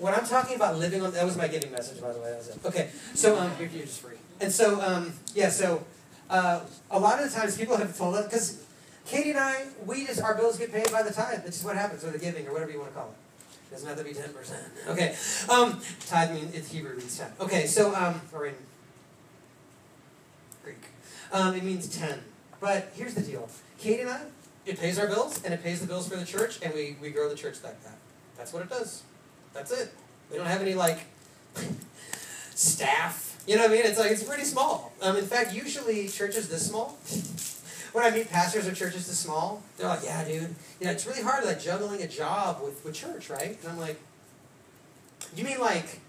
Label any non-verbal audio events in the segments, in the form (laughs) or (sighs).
when I'm talking about living on, that was my giving message, by the way. That was it. Okay, so um, you're, you're just free. And so, um, yeah, so uh, a lot of the times people have told us because Katie and I, we just our bills get paid by the tithe. That's just what happens, or the giving, or whatever you want to call it. it Doesn't have to be ten percent. (laughs) Okay, um, tithe means it's Hebrew means ten. Okay, so um, or in Greek, um, it means ten. But here's the deal: Katie and I, it pays our bills, and it pays the bills for the church, and we we grow the church like that. That's what it does. That's it. We don't have any like (laughs) staff. You know what I mean? It's like it's pretty small. Um, in fact, usually churches this small. (laughs) when I meet pastors of churches this small, they're like, "Yeah, dude, you know, it's really hard like juggling a job with with church, right?" And I'm like, "You mean like,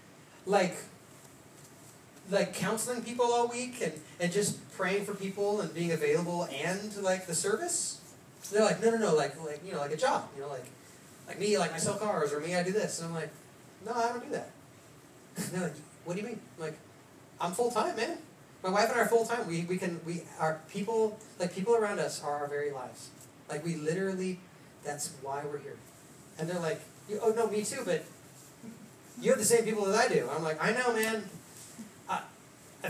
like." Like counseling people all week and, and just praying for people and being available and like the service? They're like, no, no, no, like, like you know, like a job, you know, like, like me, like I sell cars, or me, I do this. And I'm like, no, I don't do that. (laughs) they're like, what do you mean? I'm like, I'm full time, man. My wife and I are full time. We, we can we our people like people around us are our very lives. Like we literally, that's why we're here. And they're like, oh no, me too, but you have the same people that I do. I'm like, I know, man. Uh,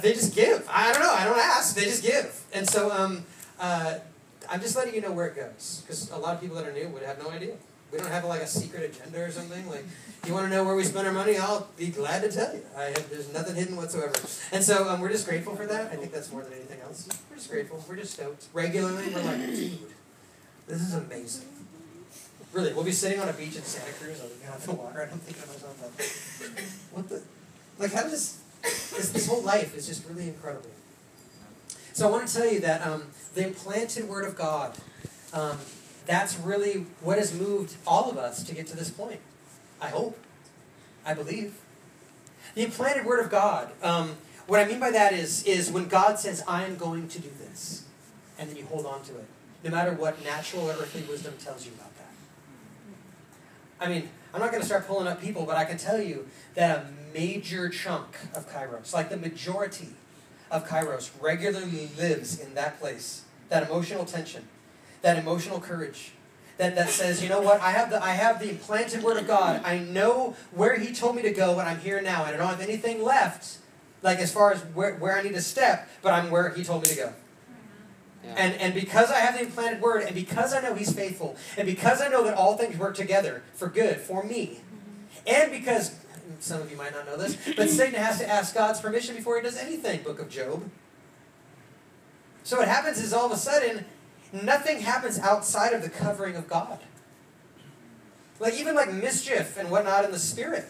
they just give. I don't know. I don't ask. They just give. And so um, uh, I'm just letting you know where it goes because a lot of people that are new would have no idea. We don't have like a secret agenda or something. Like, you want to know where we spend our money? I'll be glad to tell you. I have, there's nothing hidden whatsoever. And so um, we're just grateful for that. I think that's more than anything else. We're just grateful. We're just stoked. Regularly, we're like, dude, this is amazing. Really, we'll be sitting on a beach in Santa Cruz, I'm looking out the water, and I'm thinking to myself, what the? Like, how does this, this whole life is just really incredible. So I want to tell you that um, the implanted Word of God um, that's really what has moved all of us to get to this point. I hope. I believe. The implanted Word of God. Um, what I mean by that is, is when God says, I am going to do this, and then you hold on to it, no matter what natural or earthly wisdom tells you about that. I mean, I'm not going to start pulling up people, but I can tell you that a major chunk of Kairos, like the majority of Kairos, regularly lives in that place, that emotional tension that emotional courage. That, that says, you know what, I have the I have the implanted word of God. I know where He told me to go, and I'm here now, and I don't have anything left, like as far as where, where I need to step, but I'm where He told me to go. Yeah. And, and because I have the implanted word, and because I know He's faithful, and because I know that all things work together for good for me, and because some of you might not know this, but (laughs) Satan has to ask God's permission before he does anything, Book of Job. So what happens is all of a sudden, nothing happens outside of the covering of God. Like even like mischief and whatnot in the spirit.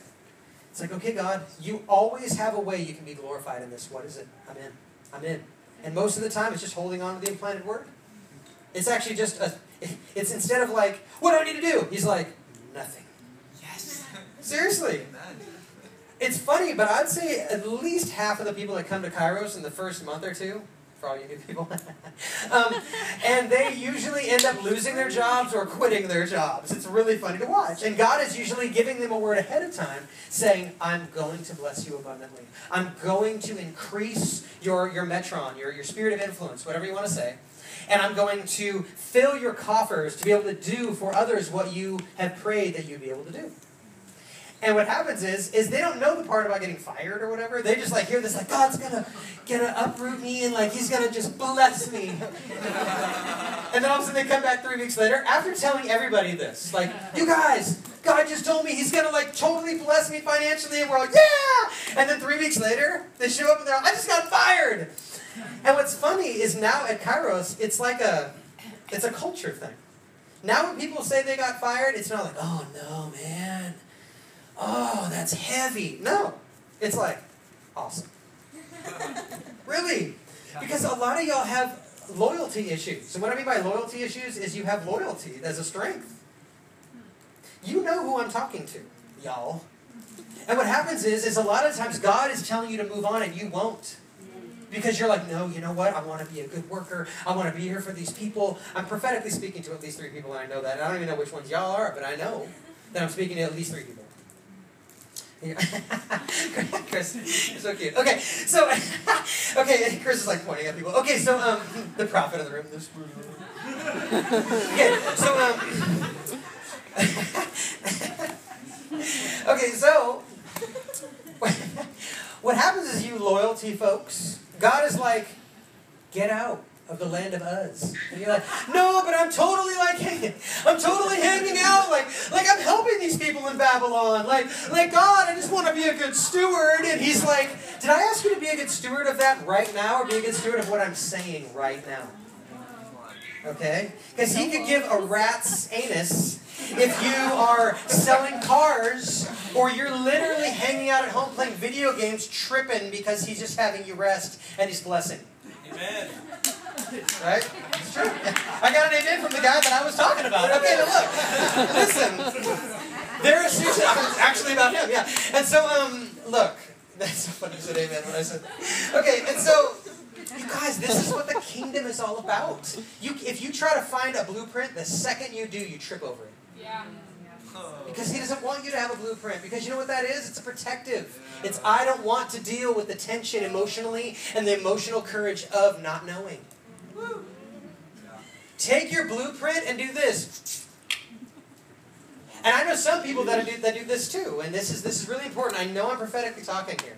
It's like, okay, God, you always have a way you can be glorified in this. What is it? I'm in. I'm in. And most of the time, it's just holding on to the implanted word. It's actually just a. (laughs) It's instead of like, what do I need to do? He's like, nothing. Yes. Seriously. It's funny, but I'd say at least half of the people that come to Kairos in the first month or two for all you new people. (laughs) um, and they usually end up losing their jobs or quitting their jobs. It's really funny to watch. And God is usually giving them a word ahead of time saying, I'm going to bless you abundantly. I'm going to increase your, your metron, your, your spirit of influence, whatever you want to say. And I'm going to fill your coffers to be able to do for others what you have prayed that you'd be able to do. And what happens is, is they don't know the part about getting fired or whatever. They just like hear this like God's gonna gonna uproot me and like He's gonna just bless me. and then all of a sudden they come back three weeks later after telling everybody this, like you guys, God just told me He's gonna like totally bless me financially, and we're like yeah. And then three weeks later they show up and they're like, I just got fired. And what's funny is now at Kairos it's like a it's a culture thing. Now when people say they got fired, it's not like oh no man oh, that's heavy. No, it's like, awesome. (laughs) really? Because a lot of y'all have loyalty issues. And what I mean by loyalty issues is you have loyalty as a strength. You know who I'm talking to, y'all. And what happens is, is a lot of times God is telling you to move on and you won't. Because you're like, no, you know what? I want to be a good worker. I want to be here for these people. I'm prophetically speaking to at least three people, and I know that. I don't even know which ones y'all are, but I know that I'm speaking to at least three people. (laughs) Chris, you're so cute. Okay, so (laughs) okay, Chris is like pointing at people. Okay, so um, (laughs) the prophet of the room. This room. okay, so um, Okay, so what happens is you loyalty folks, God is like, get out of the land of Uz. And you're like, no, but I'm totally like I'm totally hanging out, like, like I'm helping these people in Babylon. Like, like God, I just want to be a good steward. And he's like, did I ask you to be a good steward of that right now, or be a good steward of what I'm saying right now? Okay? Because he could give a rat's anus if you are selling cars or you're literally hanging out at home playing video games tripping because he's just having you rest and he's blessing. Amen. Right? It's true. I got an amen from the guy that I was talking about. Okay, now look. Listen. There is actually about him, yeah. And so, um, look. (laughs) That's so funny you said amen when I said. Okay, and so you guys, this is what the kingdom is all about. You, if you try to find a blueprint, the second you do, you trip over it. Yeah. Because he doesn't want you to have a blueprint. Because you know what that is? It's a protective. It's I don't want to deal with the tension emotionally and the emotional courage of not knowing. Take your blueprint and do this. And I know some people that do, that do this too. And this is this is really important. I know I'm prophetically talking here.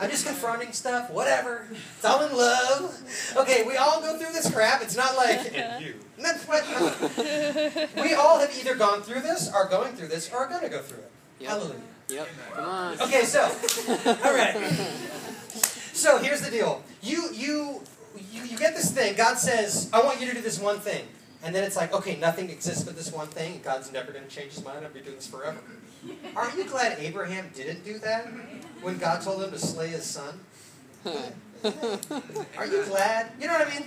I'm just confronting stuff, whatever. It's all in love. Okay, we all go through this crap. It's not like (laughs) And you. that's what we all have either gone through this, are going through this, or are going to go through it. Yep. Hallelujah. Yep. Come on. Okay, so (laughs) all right. So here's the deal. You you you you get this thing. God says, "I want you to do this one thing," and then it's like, okay, nothing exists but this one thing. God's never going to change His mind. I'll be doing this forever. Aren't you glad Abraham didn't do that when God told him to slay his son? Are you glad? You know what I mean?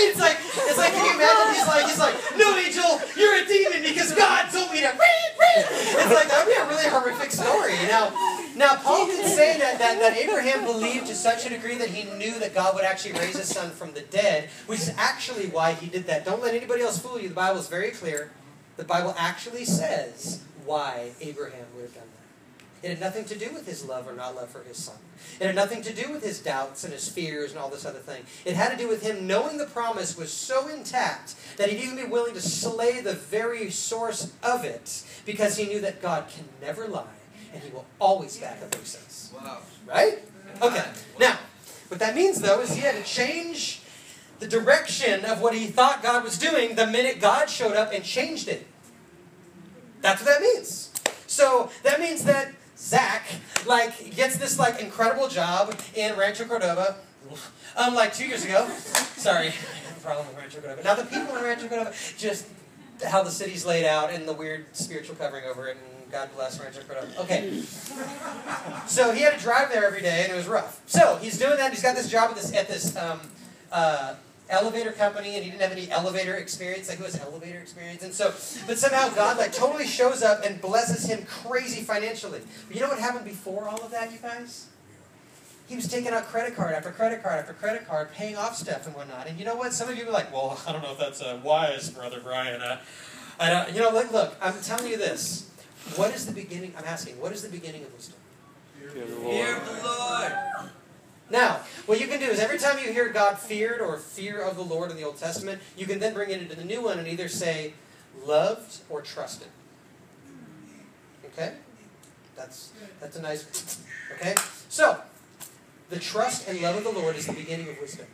It's like it's like can you imagine? He's like he's like no angel, you're a demon because God told me to. It's like that would be a really horrific story. Now, now Paul can say that, that that Abraham believed to such a degree that he knew that God would actually raise his son from the dead, which is actually why he did that. Don't let anybody else fool you. The Bible is very clear. The Bible actually says why Abraham would have done that. It had nothing to do with his love or not love for his son. It had nothing to do with his doubts and his fears and all this other thing. It had to do with him knowing the promise was so intact that he'd even be willing to slay the very source of it because he knew that God can never lie and he will always back up what he says. Wow. Right? Okay. Now, what that means though is he had to change the direction of what he thought God was doing the minute God showed up and changed it. That's what that means. So that means that Zach like gets this like incredible job in Rancho Cordova, um, like two years ago. Sorry, (laughs) I have a problem with Rancho Cordova. Now the people in Rancho Cordova, just how the city's laid out and the weird spiritual covering over it, and God bless Rancho Cordova. Okay, so he had to drive there every day, and it was rough. So he's doing that. He's got this job at this at this um, uh, elevator company, and he didn't have any elevator experience. Like who has elevator experience? And so, but somehow God like totally shows up and blesses him crazy financially. But you know what happened before all of that, you guys? He was taking out credit card after credit card after credit card, paying off stuff and whatnot. And you know what? Some of you are like, "Well, (laughs) I don't know if that's uh, wise, brother Brian." Uh, I don't, you know, look, look. I'm telling you this. What is the beginning? I'm asking. What is the beginning of wisdom? Fear of the Fear Lord. of the Lord. Now, what you can do is every time you hear God feared or fear of the Lord in the Old Testament, you can then bring it into the new one and either say loved or trusted. Okay? That's that's a nice okay? So the trust and love of the Lord is the beginning of wisdom.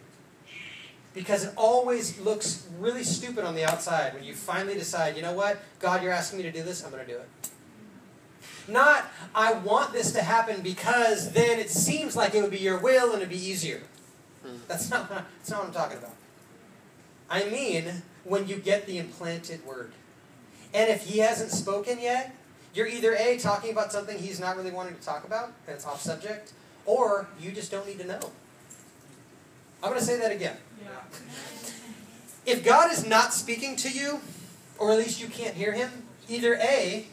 Because it always looks really stupid on the outside when you finally decide, you know what, God, you're asking me to do this, I'm going to do it. Not, I want this to happen because then it seems like it would be your will and it'd be easier. Hmm. That's not, that's not what I'm talking about. I mean, when you get the implanted word. And if he hasn't spoken yet, you're either A, talking about something he's not really wanting to talk about, and it's off subject, or you just don't need to know. I'm going to say that again. If God is not speaking to you, or at least you can't hear him, either A,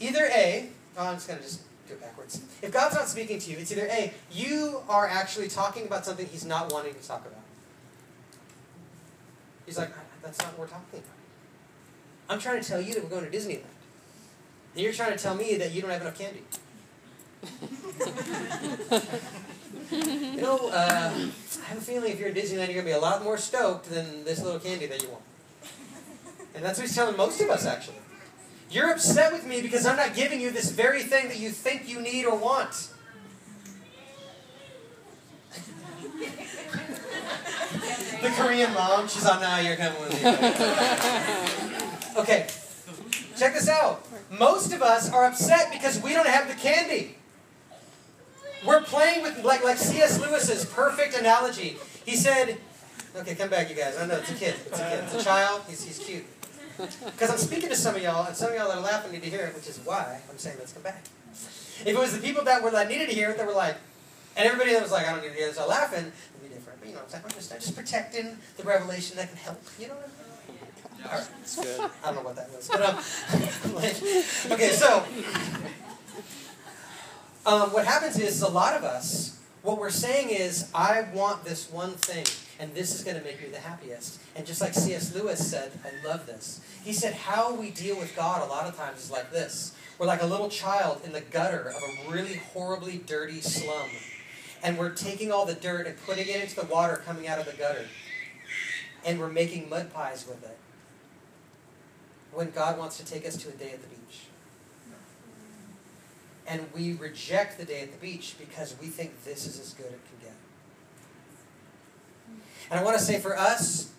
either A, oh, I'm just going to just do it backwards. If God's not speaking to you, it's either A, you are actually talking about something he's not wanting to talk about. He's like, that's not what we're talking about. I'm trying to tell you that we're going to Disneyland. And you're trying to tell me that you don't have enough candy. you know, uh, I have a feeling if you're at Disneyland, you're going to be a lot more stoked than this little candy that you want. And that's what he's telling most of us, actually. You're upset with me because I'm not giving you this very thing that you think you need or want. the Korean mom, she's on now, you're coming with me. (laughs) Okay, check this out. Most of us are upset because we don't have the candy. We're playing with, like, like C.S. Lewis's perfect analogy. He said, okay, come back, you guys. I know it's a kid. It's a kid. It's a child. He's, he's cute. Because I'm speaking to some of y'all, and some of y'all that are laughing need to hear it, which is why I'm saying let's come back. If it was the people that were that needed to hear it, that were like, and everybody that was like, I don't need to hear this, are laughing, it'd be different. But you know, it's like I'm just, I'm just protecting the revelation that can help. You know what I mean? All right. That's good. I don't know what that was, but um, (laughs) like, okay, so um, what happens is a lot of us, what we're saying is, I want this one thing, and this is going to make me the happiest. And just like C.S. Lewis said, I love this. He said, how we deal with God a lot of times is like this. We're like a little child in the gutter of a really horribly dirty slum. And we're taking all the dirt and putting it into the water coming out of the gutter. And we're making mud pies with it when God wants to take us to a day at the beach. And we reject the day at the beach because we think this is as good as it can get. And I want to say for us,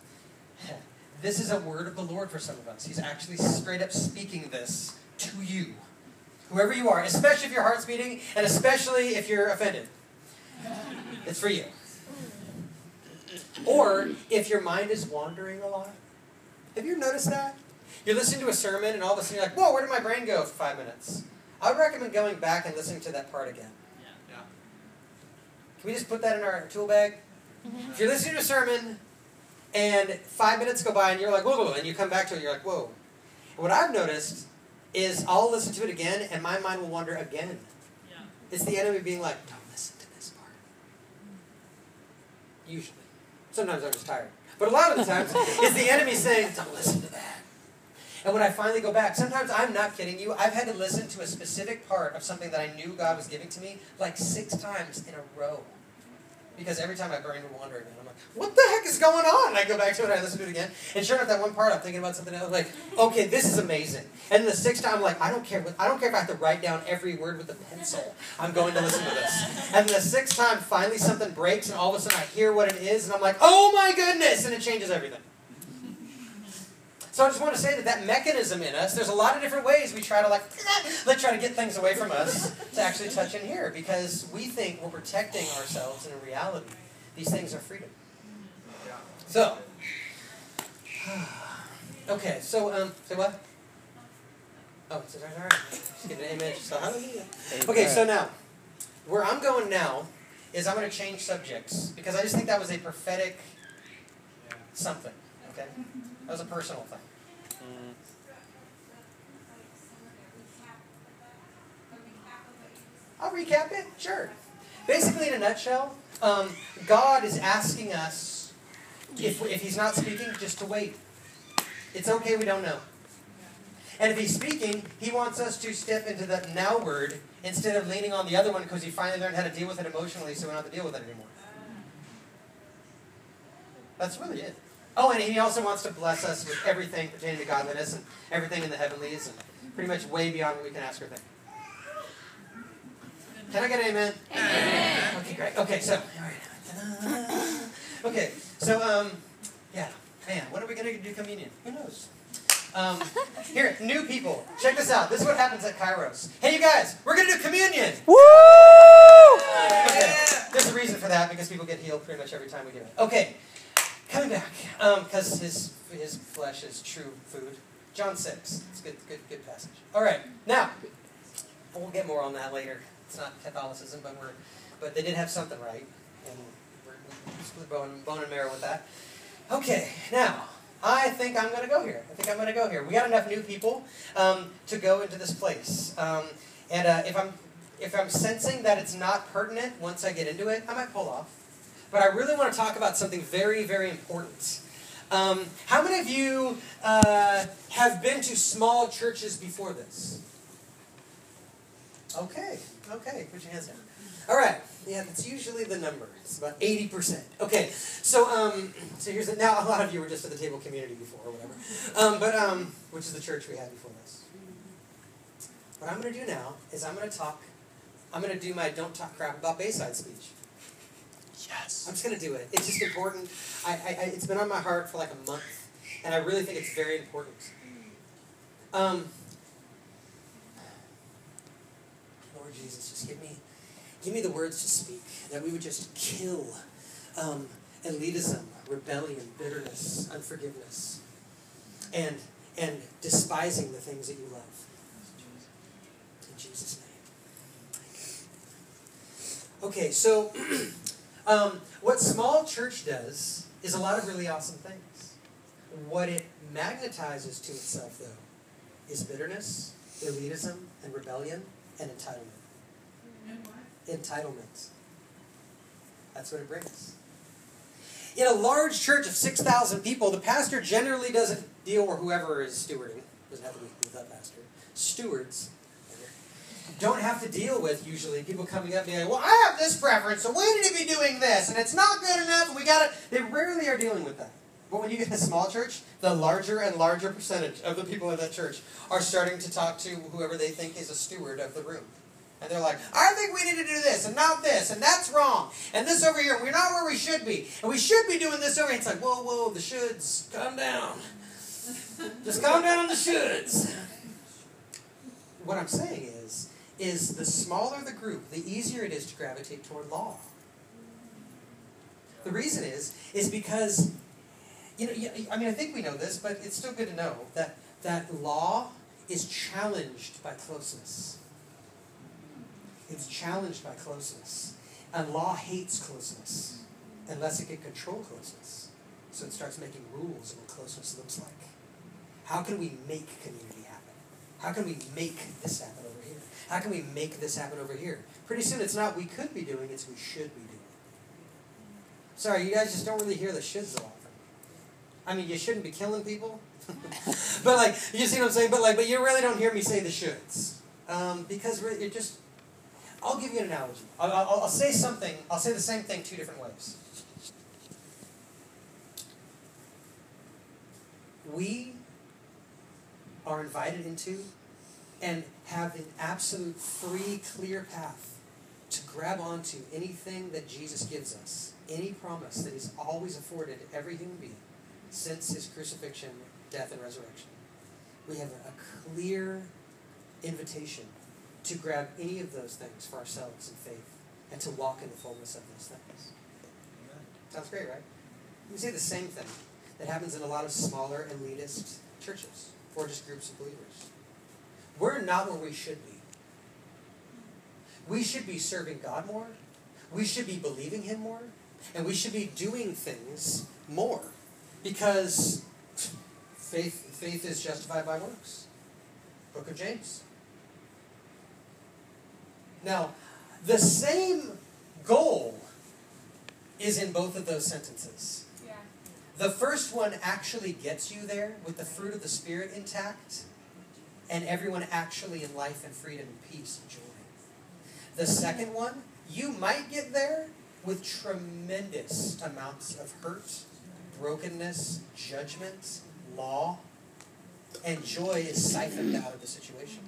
this is a word of the Lord for some of us. He's actually straight up speaking this to you. Whoever you are, especially if your heart's beating, and especially if you're offended. It's for you. Or if your mind is wandering a lot. Have you noticed that? You're listening to a sermon, and all of a sudden you're like, whoa, where did my brain go for five minutes? I would recommend going back and listening to that part again. Yeah. yeah. Can we just put that in our tool bag? If you're listening to a sermon and five minutes go by and you're like, whoa, whoa, and you come back to it, you're like, whoa. And what I've noticed is I'll listen to it again and my mind will wander again. Yeah. It's the enemy being like, don't listen to this part. Usually. Sometimes I'm just tired. But a lot of the times, (laughs) it's the enemy saying, don't listen to that. And when I finally go back, sometimes I'm not kidding you, I've had to listen to a specific part of something that I knew God was giving to me like six times in a row. Because every time my brain would wander again, I'm like, what the heck is going on? And I go back to it I listen to it again. And sure enough, that one part I'm thinking about something else, like, okay, this is amazing. And the sixth time, I'm like, I don't care. I don't care if I have to write down every word with a pencil. I'm going to listen to this. And the sixth time, finally something breaks, and all of a sudden I hear what it is, and I'm like, oh my goodness! And it changes everything. So I just want to say that that mechanism in us, there's a lot of different ways we try to like, (laughs) let's try to get things away from us to actually touch in here because we think we're protecting ourselves, and in reality, these things are freedom. So, (sighs) okay, so um, say what? Oh, it's all right. Just get an amen. So hallelujah. Okay, so now, where I'm going now is I'm going to change subjects because I just think that was a prophetic something. Okay, that was a personal thing. Mm. I'll recap it. Sure. Basically, in a nutshell, um, God is asking us, if, if He's not speaking, just to wait. It's okay, we don't know. And if He's speaking, He wants us to step into that now word instead of leaning on the other one because He finally learned how to deal with it emotionally, so we don't have to deal with it anymore. That's really it. Oh, and He also wants to bless us with everything pertaining to godliness and everything in the heavenlies and pretty much way beyond what we can ask or think. Can I get an amen? Amen. Okay, great. Okay, so, all right. Okay, so, um, yeah, man, what are we going to do communion? Who knows? Um, here, new people, check this out. This is what happens at Kairos. Hey, you guys, we're going to do communion. Woo! Okay, there's a reason for that because people get healed pretty much every time we do it. Okay, coming back, because his his flesh is true food. John six. It's a good, good, good passage. All right, now we'll get more on that later. It's not Catholicism, but we're but they did have something right, and we're, we split bone, bone and marrow with that. Okay, now I think I'm going to go here. I think I'm going to go here. We got enough new people um, to go into this place, um, and uh, if I'm if I'm sensing that it's not pertinent once I get into it, I might pull off. But I really want to talk about something very, very important. Um, how many of you uh, have been to small churches before this? Okay, okay, put your hands down. All right, yeah, that's usually the number. It's about eighty percent. Okay, so um, so here's the, now a lot of you were just at the table community before or whatever, um, but um, which is the church we had before this. what I'm going to do now is I'm going to talk, I'm going to do my don't talk crap about Bayside speech. Yes. I'm just to do it. It's just important. I, I, I, it's been on my heart for like a month, and I really think it's very important. Um, Lord Jesus, just give me, give me the words to speak that we would just kill um, elitism, rebellion, bitterness, unforgiveness, and and despising the things that you love. In Jesus' name. Okay, so (clears throat) um, what small church does is a lot of really awesome things. What it magnetizes to itself, though, is bitterness, elitism, and rebellion, and entitlement. And Entitlement. That's what it brings. In a large church of 6,000 people, the pastor generally doesn't deal, or whoever is stewarding, doesn't have to be the pastor, stewards don't have to deal with usually people coming up and being like, well, I have this preference, so we need to be doing this, and it's not good enough, and we got to. They rarely are dealing with that. But when you get a small church, the larger and larger percentage of the people in that church are starting to talk to whoever they think is a steward of the room. And they're like, I think we need to do this, and not this, and that's wrong, and this over here, we're not where we should be, and we should be doing this over here. It's like, whoa, whoa, the shoulds, calm down. Just calm down on the shoulds. What I'm saying is, is the smaller the group, the easier it is to gravitate toward law. The reason is, is because, you know, I mean, I think we know this, but it's still good to know that, that law is challenged by closeness. It's challenged by closeness. And law hates closeness unless it can control closeness. So it starts making rules of what closeness looks like. How can we make community happen? How can we make this happen? How can we make this happen over here? Pretty soon it's not we could be doing, it's we should be doing. Sorry, you guys just don't really hear the shoulds a lot. I mean, you shouldn't be killing people. (laughs) but like, you see what I'm saying? But like, but you really don't hear me say the shoulds. Um, because it just, I'll give you an analogy. I'll, I'll, I'll say something, I'll say the same thing two different ways. We are invited into and have an absolute free, clear path to grab onto anything that Jesus gives us, any promise that He's always afforded every human being since His crucifixion, death, and resurrection. We have a clear invitation to grab any of those things for ourselves in faith and to walk in the fullness of those things. Sounds great, right? We say the same thing that happens in a lot of smaller elitist churches or just groups of believers. We're not where we should be. We should be serving God more. We should be believing Him more. And we should be doing things more. Because faith, faith is justified by works. Book of James. Now, the same goal is in both of those sentences. Yeah. The first one actually gets you there with the fruit of the Spirit intact, and everyone actually in life and freedom and peace and joy. The second one, you might get there with tremendous amounts of hurt, brokenness, judgment, law, and joy is siphoned out of the situation.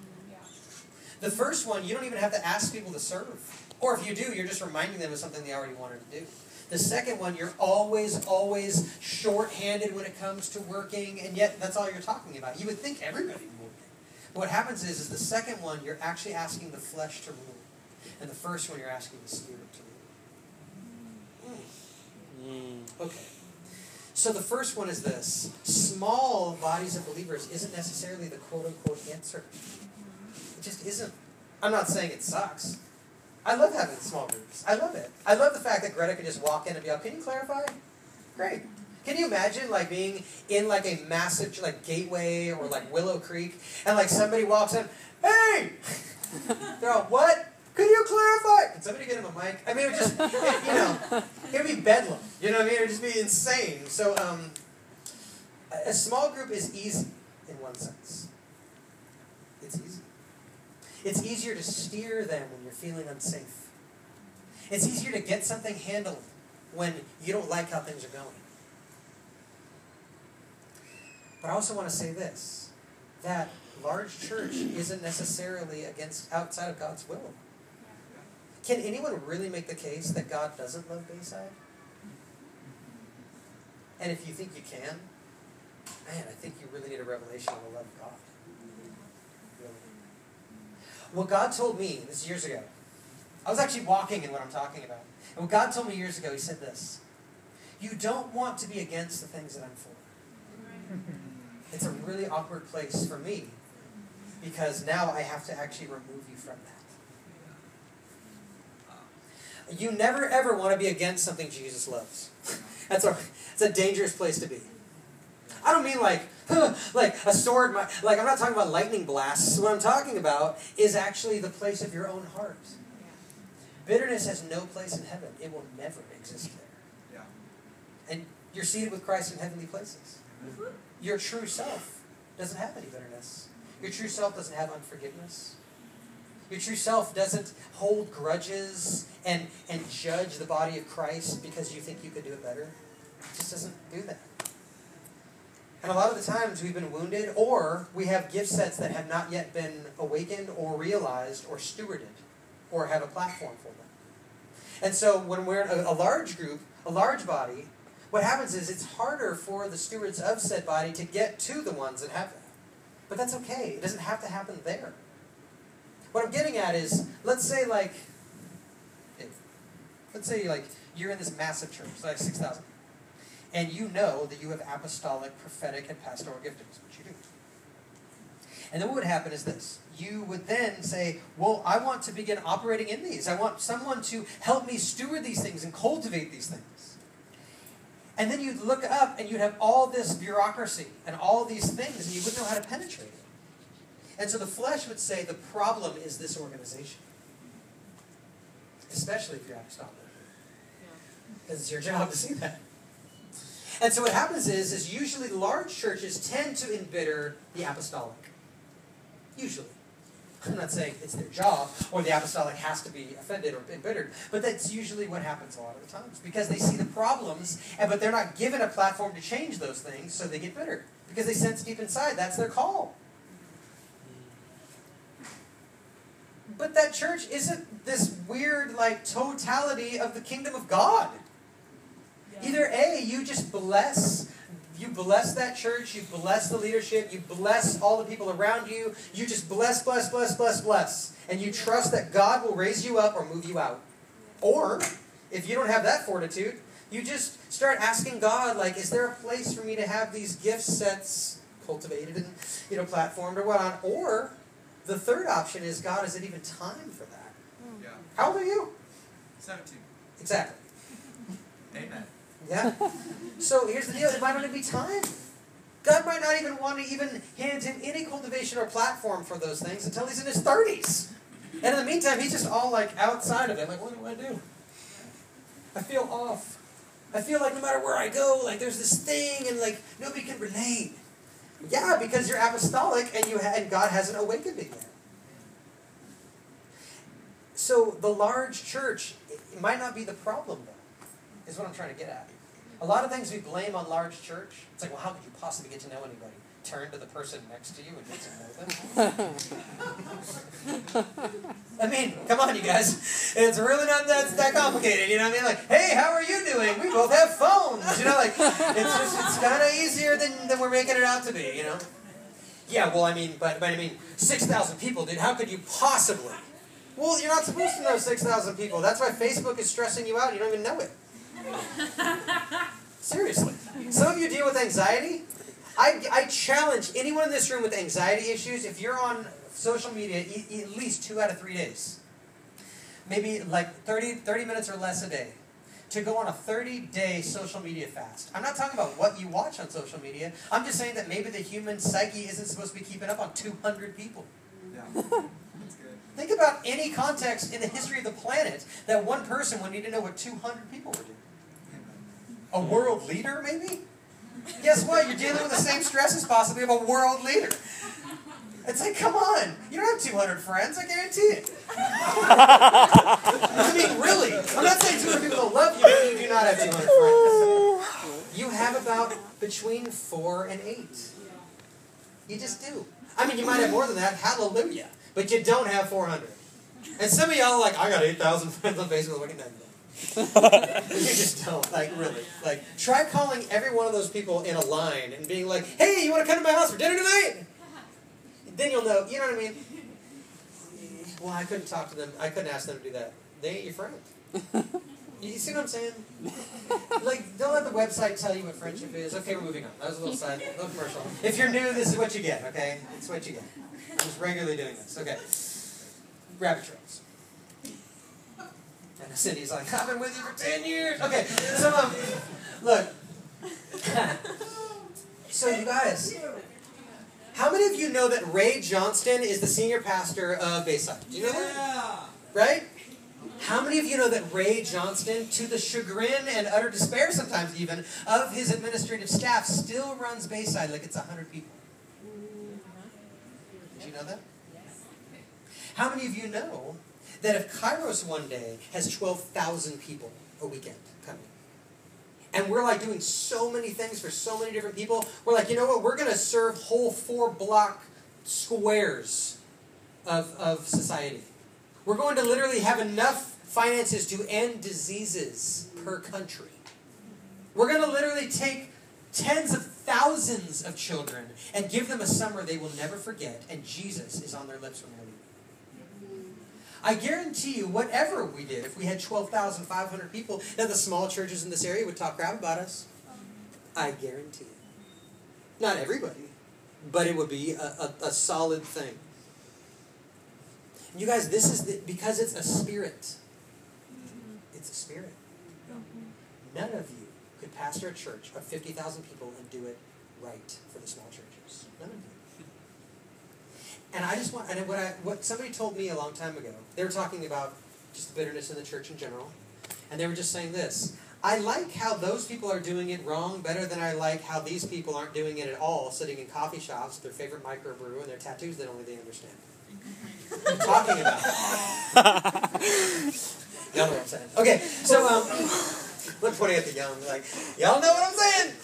The first one, you don't even have to ask people to serve. Or if you do, you're just reminding them of something they already wanted to do. The second one, you're always, always short-handed when it comes to working, and yet that's all you're talking about. You would think everybody what happens is, is the second one, you're actually asking the flesh to rule. And the first one, you're asking the spirit to rule. Mm. Okay. So the first one is this. Small bodies of believers isn't necessarily the quote-unquote answer. It just isn't. I'm not saying it sucks. I love having small groups. I love it. I love the fact that Greta could just walk in and be like, "Can you clarify?" Great. Can you imagine like being in like a massive like gateway or like Willow Creek and like somebody walks in, "Hey!" (laughs) They're all, "What? Could you clarify?" Can somebody get him a mic? I mean, it would just you know, it would be bedlam. You know what I mean? It would just be insane. So um, a- a small group is easy in one sense. It's easy. It's easier to steer them when you're feeling unsafe. It's easier to get something handled when you don't like how things are going. But I also want to say this that large church isn't necessarily against outside of God's will. Can anyone really make the case that God doesn't love Bayside? And if you think you can, man, I think you really need a revelation of the love of God. Really. What God told me this years ago, I was actually walking in what I'm talking about. And what God told me years ago, He said this You don't want to be against the things that I'm for. (laughs) It's a really awkward place for me because now I have to actually remove you from that. You never ever want to be against something Jesus loves. (laughs) That's a, it's a dangerous place to be. I don't mean like (laughs) like a sword. Like I'm not talking about lightning blasts. What I'm talking about is actually the place of your own heart. Bitterness has no place in heaven. It will never exist there. And you're seated with Christ in heavenly places. Your true self doesn't have any bitterness. Your true self doesn't have unforgiveness. Your true self doesn't hold grudges and, and judge the body of Christ because you think you could do it better. It just doesn't do that. And a lot of the times we've been wounded or we have gift sets that have not yet been awakened or realized or stewarded or have a platform for them. And so when we're in a, a large group, a large body, what happens is it's harder for the stewards of said body to get to the ones that have that. But that's okay. It doesn't have to happen there. What I'm getting at is, let's say like, let's say like you're in this massive church, like 6,000 and you know that you have apostolic, prophetic, and pastoral giftings, which you do. And then what would happen is this. You would then say, Well, I want to begin operating in these. I want someone to help me steward these things and cultivate these things. And then you'd look up and you'd have all this bureaucracy and all these things, and you wouldn't know how to penetrate it. And so the flesh would say the problem is this organization, especially if you're apostolic. Because it's your job to see that. And so what happens is, is usually large churches tend to embitter the apostolic. Usually. I'm not saying it's their job or the apostolic has to be offended or embittered, but that's usually what happens a lot of the times because they see the problems, and but they're not given a platform to change those things, so they get bitter because they sense deep inside that's their call. But that church isn't this weird like totality of the kingdom of God. Either A, you just bless you bless that church, you bless the leadership, you bless all the people around you, you just bless, bless, bless, bless, bless. And you trust that God will raise you up or move you out. Or, if you don't have that fortitude, you just start asking God, like, is there a place for me to have these gift sets cultivated and, you know, platformed or what on? Or, the third option is, God, is it even time for that? Yeah. How old are you? 17. Exactly. Amen. Yeah? So here's the deal, it might not even be time. God might not even want to even hand him any cultivation or platform for those things until he's in his 30s. And in the meantime, he's just all like outside of it. Like, what do I do? I feel off. I feel like no matter where I go, like there's this thing and like nobody can relate. Yeah, because you're apostolic and you ha- and God hasn't awakened it yet. So the large church might not be the problem though, is what I'm trying to get at. A lot of things we blame on large church. It's like, well, how could you possibly get to know anybody? Turn to the person next to you and get to know them. I mean, come on, you guys. It's really not that that complicated. You know what I mean? Like, hey, how are you doing? We both have phones. You know, like it's just it's kind of easier than, than we're making it out to be. You know? Yeah. Well, I mean, but but I mean, six thousand people, dude. How could you possibly? Well, you're not supposed to know six thousand people. That's why Facebook is stressing you out. You don't even know it. Seriously. Some of you deal with anxiety. I, I challenge anyone in this room with anxiety issues, if you're on social media e- at least two out of three days, maybe like 30, 30 minutes or less a day, to go on a 30 day social media fast. I'm not talking about what you watch on social media. I'm just saying that maybe the human psyche isn't supposed to be keeping up on 200 people. Yeah. (laughs) That's good. Think about any context in the history of the planet that one person would need to know what 200 people were doing. A world leader, maybe? Guess what? You're dealing with the same stresses possibly of a world leader. It's like, come on. You don't have 200 friends, I guarantee it. I mean, really. I'm not saying 200 people love you, but you do not have 200 friends. You have about between four and eight. You just do. I mean, you might have more than that. Hallelujah. But you don't have 400. And some of y'all are like, I got 8,000 friends on Facebook. Like, no, you don't. You just don't. Like, really. Like, try calling every one of those people in a line and being like, hey, you want to come to my house for dinner tonight? Then you'll know. You know what I mean? Well, I couldn't talk to them. I couldn't ask them to do that. They ain't your friend. (laughs) You see what I'm saying? Like, don't let the website tell you what friendship is. Okay, we're moving on. That was a little side, a little commercial. If you're new, this is what you get. Okay, it's what you get. I'm just regularly doing this. Okay. Rabbit trails. And Cindy's like, I've been with you for ten years. Okay, so um, look. (laughs) so you guys, how many of you know that Ray Johnston is the senior pastor of Bayside? Do you know that? Yeah. Right? How many of you know that Ray Johnston, to the chagrin and utter despair sometimes even, of his administrative staff, still runs Bayside like it's 100 people? Did you know that? How many of you know that if Kairos one day has 12,000 people a weekend coming, and we're like doing so many things for so many different people, we're like, you know what, we're going to serve whole four block squares of, of society. We're going to literally have enough finances to end diseases per country. We're going to literally take tens of thousands of children and give them a summer they will never forget, and Jesus is on their lips when they leave. I guarantee you, whatever we did, if we had 12,500 people, that the small churches in this area would talk crap about us. I guarantee it. Not everybody, but it would be a, a, a solid thing. You guys, this is the, because it's a spirit. It's a spirit. None of you could pastor a church of 50,000 people and do it right for the small churches. None of you. And I just want, and what, I, what somebody told me a long time ago, they were talking about just the bitterness in the church in general, and they were just saying this I like how those people are doing it wrong better than I like how these people aren't doing it at all, sitting in coffee shops with their favorite microbrew and their tattoos that only they understand. I'm talking about. (laughs) Y'all know what I'm saying. Okay, so um, we're pointing at the young, like, y'all know what I'm saying.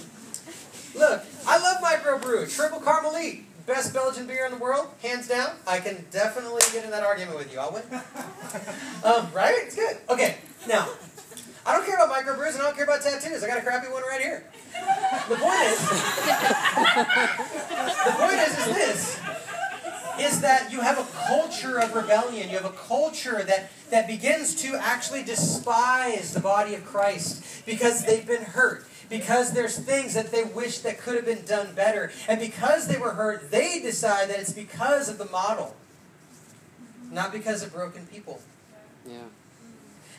Look, I love microbrew, Tripel Karmeliet, best Belgian beer in the world, hands down. I can definitely get in that argument with you. I'll win. (laughs) Um, right? It's good. Okay, now, I don't care about microbrews and I don't care about tattoos. I got a crappy one right here. The point is, the point is, is this is that you have a culture of rebellion. You have a culture that, that begins to actually despise the body of Christ because they've been hurt. Because there's things that they wish that could have been done better. And because they were hurt, they decide that it's because of the model. Not because of broken people. Yeah.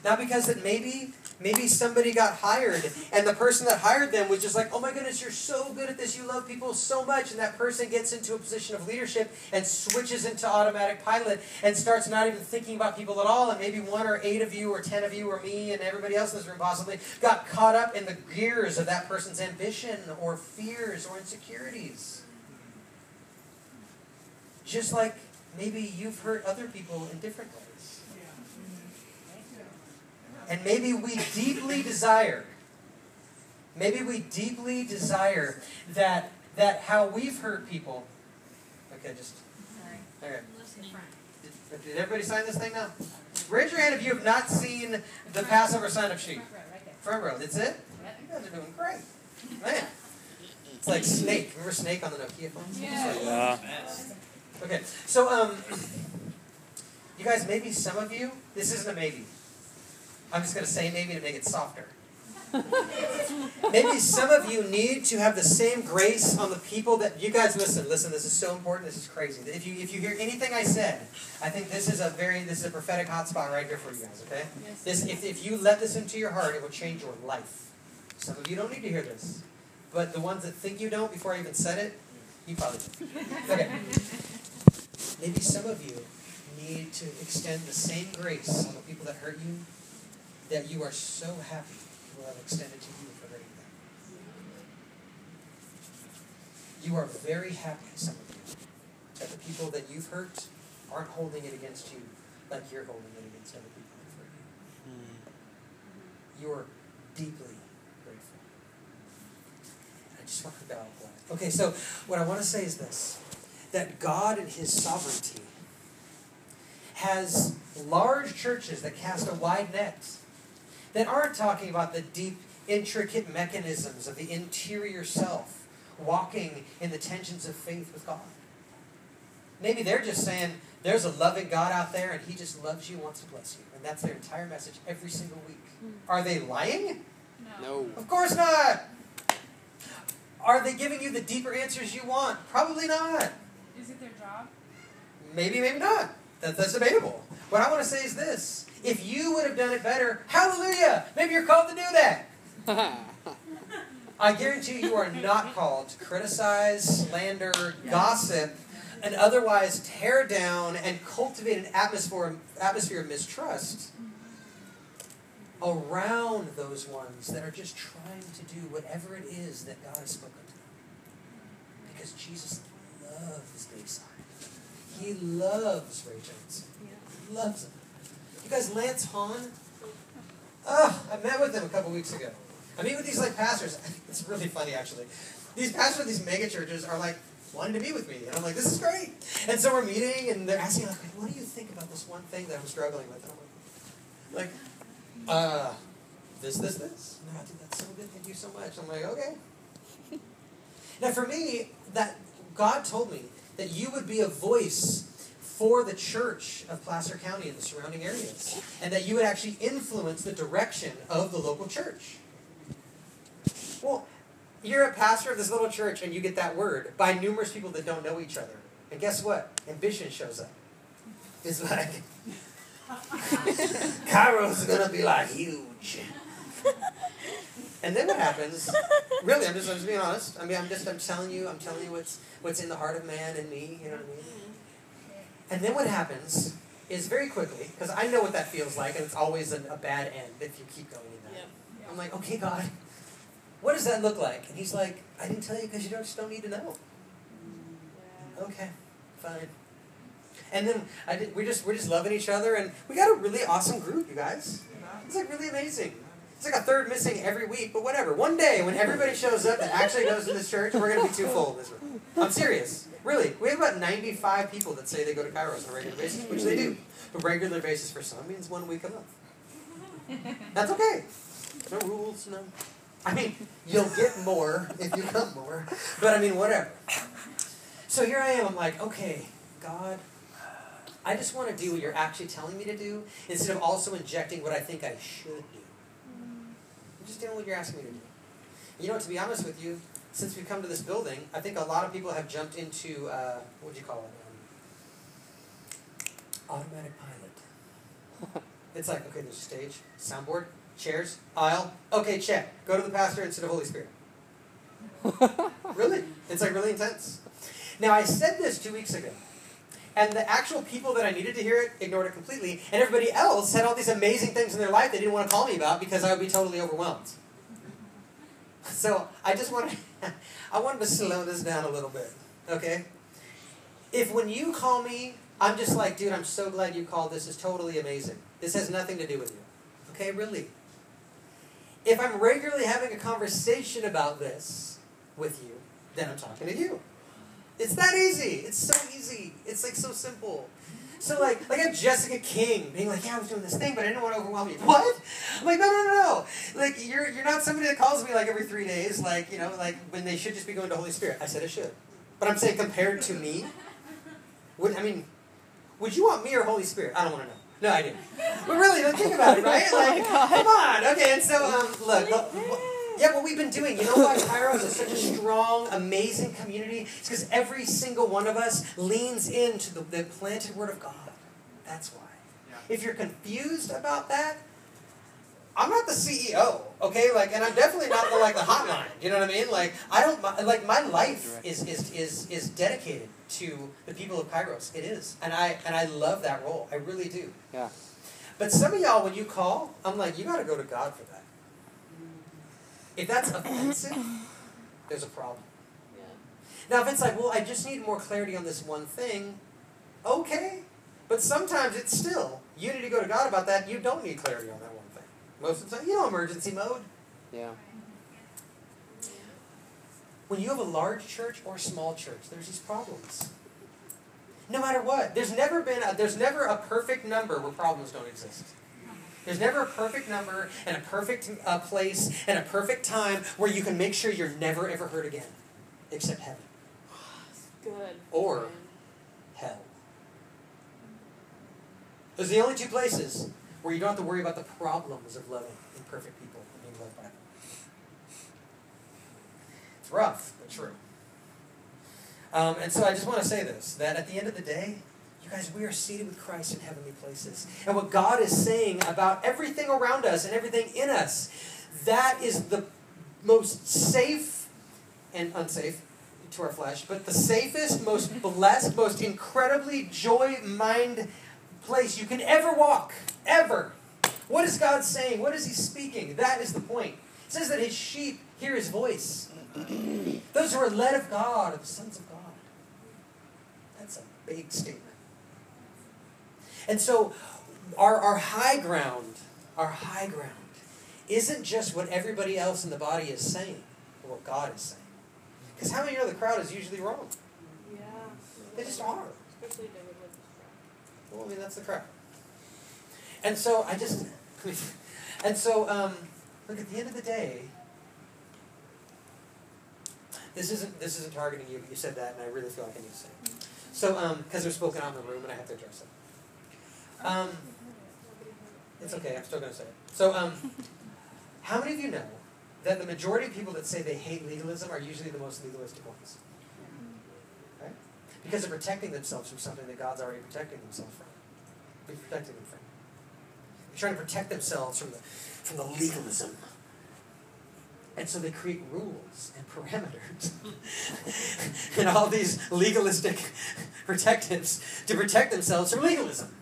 Not because that maybe maybe somebody got hired and the person that hired them was just like, oh my goodness, you're so good at this, you love people so much, and that person gets into a position of leadership and switches into automatic pilot and starts not even thinking about people at all, and maybe one or eight of you or ten of you or me and everybody else in this room possibly got caught up in the gears of that person's ambition or fears or insecurities. Just like maybe you've hurt other people in different ways. And maybe we deeply desire, maybe we deeply desire that that how we've hurt people. Okay, just okay. Did, did everybody sign this thing now? Raise your hand if you have not seen the Passover sign up sheet. Front row. That's it. You guys are doing great, man. It's like Snake. Remember Snake on the Nokia phone? Yeah. Okay, so um, (clears throat) you guys, maybe some of you, this isn't a maybe. I'm just going to say maybe to make it softer. maybe some of you need to have the same grace on the people that you guys listen. Listen, this is so important. This is crazy. If you if you hear anything I said, I think this is a very this is a prophetic hotspot right here for you guys. Okay, Yes. this if if you let this into your heart, it will change your life. Some of you don't need to hear this, but the ones that think you don't, before I even said it, you probably do. Okay. Maybe some of you need to extend the same grace on the people that hurt you that you are so happy will have extended to you for hurting them. You are very happy, some of you, that the people that you've hurt aren't holding it against you like you're holding it against other people who've hurt you. Hmm. You are deeply grateful. I just want to bow Okay, so what I want to say is this. that God in His sovereignty has large churches that cast a wide net, that aren't talking about the deep, intricate mechanisms of the interior self, walking in the tensions of faith with God. Maybe they're just saying, there's a loving God out there and He just loves you, wants to bless you. And that's their entire message every single week. Hmm. Are they lying? No. Of course not! Are they giving you the deeper answers you want? Probably not. Is it their job? Maybe, maybe not. That, that's debatable. What I want to say is this. If you would have done it better, hallelujah! Maybe you're called to do that. I guarantee you, are not called to criticize, slander, gossip, and otherwise tear down and cultivate an atmosphere, atmosphere of mistrust around those ones that are just trying to do whatever it is that God has spoken to them. Because Jesus loves Bayside. He loves Ray Johnston. He loves him. You guys, Lance Hahn? Oh, I met with him a couple weeks ago. I meet with these like pastors. (laughs) It's really funny actually. These pastors of these mega churches are like wanting to meet with me, and I'm like, this is great. And so we're meeting, and they're asking like, what do you think about this one thing that I'm struggling with? And I'm like, like, uh, this, this, this. No, dude, that's so good. Thank you so much. I'm like, okay. (laughs) now for me, that God told me that you would be a voice for the church of Placer County and the surrounding areas, and that you would actually influence the direction of the local church. Well, you're a pastor of this little church and you get that word by numerous people that don't know each other. And guess what? Ambition shows up. It's like, (laughs) Kairos gonna be like huge. And then what happens? Really, I'm just, I'm just being honest. I mean, I'm just, I'm telling you, I'm telling you what's, what's in the heart of man and me. You know what I mean? And then what happens is very quickly, because I know what that feels like, and it's always a, a bad end if you keep going in that. I'm like, okay, God, what does that look like? And he's like, I didn't tell you because you don't, just don't need to know. Okay, fine. And then I did, we're just we're just loving each other, and we got a really awesome group, you guys. It's like really amazing. It's like a third missing every week, but whatever. One day when everybody shows up that actually goes to this church, we're gonna be too full in this room. I'm serious. Really, we have about 95 people that say they go to Kairos on a regular basis, which they do. But regular basis for some means one week a month. That's okay. No rules, no. I mean, you'll get more if you come more, but I mean, whatever. So here I am. I'm like, okay, God, I just want to do what you're actually telling me to do instead of also injecting what I think I should do. I'm just doing what you're asking me to do. You know, to be honest with you, since we've come to this building, I think a lot of people have jumped into uh, what do you call it? Um, automatic pilot. (laughs) it's like okay, there's a stage, soundboard, chairs, aisle. Okay, check. Go to the pastor instead of Holy Spirit. (laughs) really, it's like really intense. Now I said this two weeks ago. And the actual people that I needed to hear it ignored it completely, and everybody else had all these amazing things in their life they didn't want to call me about because I would be totally overwhelmed. So I just wanted, (laughs) I wanted to slow this down a little bit, okay? If when you call me, I'm just like, dude, I'm so glad you called. This is totally amazing. This has nothing to do with you, okay? Really. If I'm regularly having a conversation about this with you, then I'm talking to you. It's that easy. It's so easy. It's like so simple. So like like I have Jessica King being like, yeah, I was doing this thing, but I didn't want to overwhelm you. (laughs) What? I'm like, no, no, no, no. Like you're you're not somebody that calls me like every three days, like you know, like when they should just be going to Holy Spirit. I said it should, but I'm saying compared to me, would I mean, would you want me or Holy Spirit? I don't want to know. No, I didn't. But really, think about it, right? (laughs) Like, come on. Okay, and so um, look. look yeah, what we've been doing, you know why Kairos is such a strong, amazing community? It's because every single one of us leans into the, the planted word of God. That's why. Yeah. If you're confused about that, I'm not the CEO, okay? Like, and I'm definitely not the like the hotline. You know what I mean? Like, I don't mi- like my life is is is is dedicated to the people of Kairos. It is, and I and I love that role. I really do. Yeah. But some of y'all, when you call, I'm like, you got to go to God for that. If that's offensive, (clears throat) there's a problem. Yeah. Now, if it's like, well, I just need more clarity on this one thing, okay. But sometimes it's still, you need to go to God about that. You don't need clarity on that one thing. Most of the time, you know, emergency mode. Yeah. When you have a large church or a small church, there's these problems. No matter what. There's never been a, there's never a perfect number where problems don't exist. There's never a perfect number and a perfect uh, place and a perfect time where you can make sure you're never ever hurt again, except heaven Good. Or- hell. Those are the only two places where you don't have to worry about the problems of loving imperfect people and being loved by them. It's rough, but true. Um, and so I just want to say this that at the end of the day, you guys, we are seated with Christ in heavenly places. And what God is saying about everything around us and everything in us, that is the most safe and unsafe to our flesh, but the safest, most blessed, most incredibly joy mind place you can ever walk. Ever. What is God saying? What is He speaking? That is the point. It says that His sheep hear His voice. Those who are led of God are the sons of God. That's a big statement. And so, our, our high ground, our high ground, isn't just what everybody else in the body is saying, but what God is saying. Because how many know the crowd is usually wrong? Yeah. They just are. Especially David Livingston. Well, I mean, that's the crowd. And so I just, (laughs) and so um, look at the end of the day. This isn't this isn't targeting you, but you said that, and I really feel like I need to say. It. So, um, because they're spoken out in the room, and I have to address it. Um, it's okay. I'm still going to say it. So, um, (laughs) how many of you know that the majority of people that say they hate legalism are usually the most legalistic ones? Right? Because they're protecting themselves from something that God's already protecting themselves from. He's protecting them from. They're trying to protect themselves from the from the legalism. And so they create rules and parameters (laughs) and all these legalistic (laughs) protectives to protect themselves from legalism.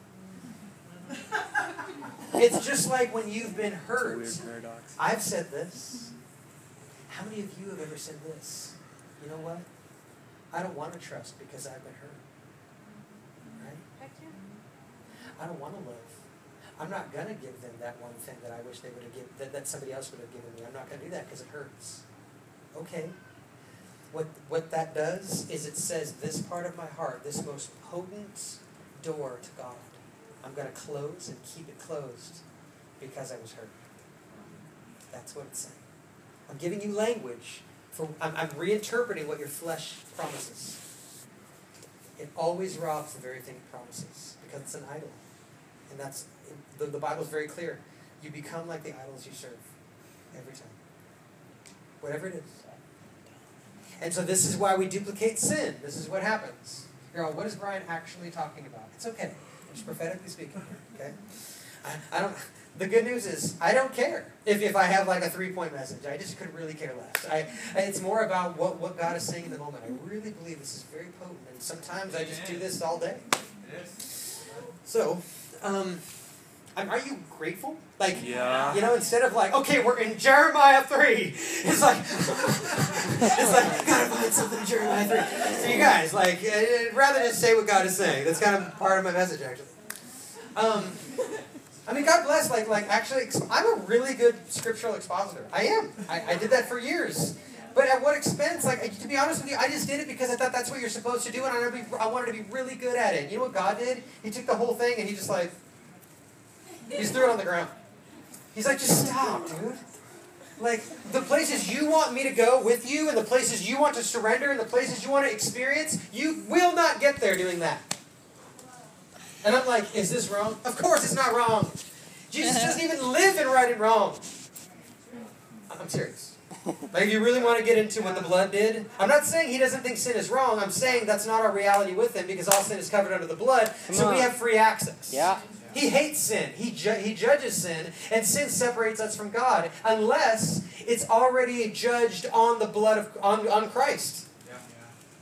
It's just like when you've been hurt. I've said this. How many of you have ever said this? You know what? I don't want to trust because I've been hurt. Right? I don't want to love. I'm not going to give them that one thing that I wish they would have given, that, that somebody else would have given me. I'm not going to do that because it hurts. Okay. What, what that does is it says this part of my heart, this most potent door to God, I'm going to close and keep it closed because I was hurt. That's what it's saying. I'm giving you language for, I'm, I'm reinterpreting what your flesh promises. It always robs the very thing it promises because it's an idol. And that's, the, the Bible's very clear. You become like the idols you serve every time. Whatever it is. And so this is why we duplicate sin. This is what happens. You're all, what is Brian actually talking about? It's okay. Just prophetically speaking here, okay? I, I don't, the good news is I don't care if, if I have like a three point message. I just could really care less. I, it's more about what, what God is saying in the moment. I really believe this is very potent. And sometimes I just do this all day. So, um, are are you grateful? Like, Yeah. you know, instead of like, okay, we're in Jeremiah 3, it's like, (laughs) it's like, gotta find something in Jeremiah 3. So, you guys, like, uh, rather just say what God is saying. That's kind of part of my message, actually. Um, I mean, God bless, like, like actually, I'm a really good scriptural expositor. I am. I, I did that for years. But at what expense? Like, to be honest with you, I just did it because I thought that's what you're supposed to do, and I, wanted to be, I wanted to be really good at it. You know what God did? He took the whole thing and he just like, he just threw it on the ground. He's like, just stop, dude. Like, the places you want me to go with you, and the places you want to surrender, and the places you want to experience, you will not get there doing that. And I'm like, is this wrong? Of course it's not wrong. Jesus doesn't even live in right and wrong. I'm serious. Like, if you really want to get into what the blood did, I'm not saying he doesn't think sin is wrong. I'm saying that's not our reality with him because all sin is covered under the blood, Come so we have free access. Yeah. He hates sin. He, ju- he judges sin, and sin separates us from God unless it's already judged on the blood of on, on Christ. Yeah.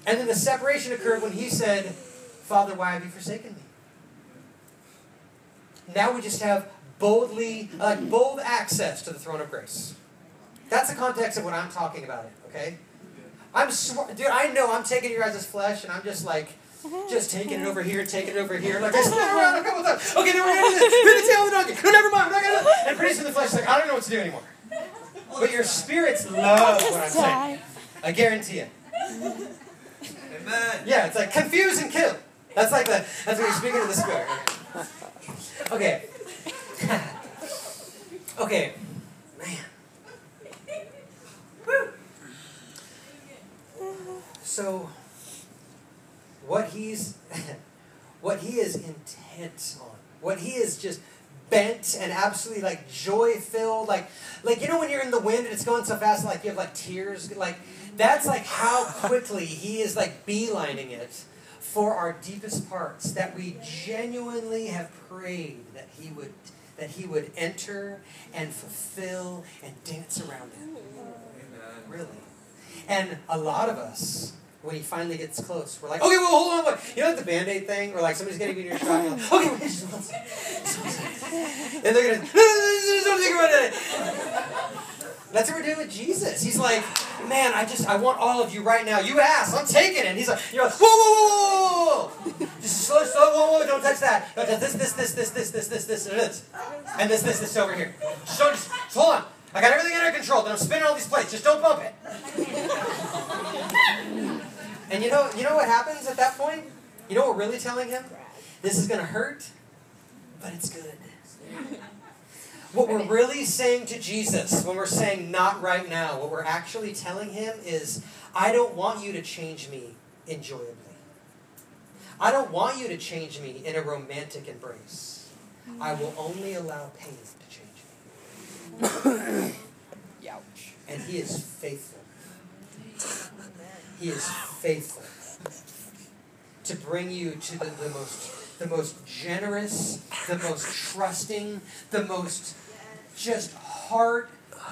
And then the separation occurred when he said, "Father, why have you forsaken me?" Now we just have boldly, uh, bold access to the throne of grace. That's the context of what I'm talking about. It okay. I'm sw- dude. I know I'm taking your guys' flesh, and I'm just like. Just taking it over here, taking it over here. Like I spin around a couple times. Okay, then we're gonna do this. We're the tail of the donkey. No, never mind. We're not gonna. And pretty soon the flesh is like, I don't know what to do anymore. But your spirits love what I'm saying. I guarantee it. Amen. Yeah, it's like confuse and kill. That's like the that's when you're speaking to the spirit. Okay. (laughs) okay. Man. So what he's (laughs) what he is intent on, what he is just bent and absolutely like joy filled, like like you know when you're in the wind and it's going so fast, like you have like tears, like that's like how (laughs) quickly he is like beelining it for our deepest parts that we genuinely have prayed that he would that he would enter and fulfill and dance around it. Amen. Really. And a lot of us, when he finally gets close, we're like, okay, well, hold on. Wait. You know like the band-aid thing? Where like somebody's getting you in your shot, you're like, okay, wait, just one second. Just one second. And they're gonna, don't think about it. That's what we're doing with Jesus. He's like, man, I just, I want all of you right now. You asked, I'm taking it. And he's like, you're like, whoa, whoa, whoa, whoa, whoa. Just slow, slow, whoa, whoa, don't touch that. Don't touch this, this, this, this, this, this, this, this, and this. And this, this, this over here. Just, don't, just, just hold on. I got everything under control. Then I'm spinning all these plates. Just don't bump it. And you know, you know what happens at that point? You know what we're really telling him? This is gonna hurt, but it's good. What we're really saying to Jesus when we're saying not right now, what we're actually telling him is, I don't want you to change me enjoyably. I don't want you to change me in a romantic embrace. I will only allow pain to change me. Ouch. And he is faithful. He is faithful to bring you to the, the most the most generous, the most trusting, the most just heart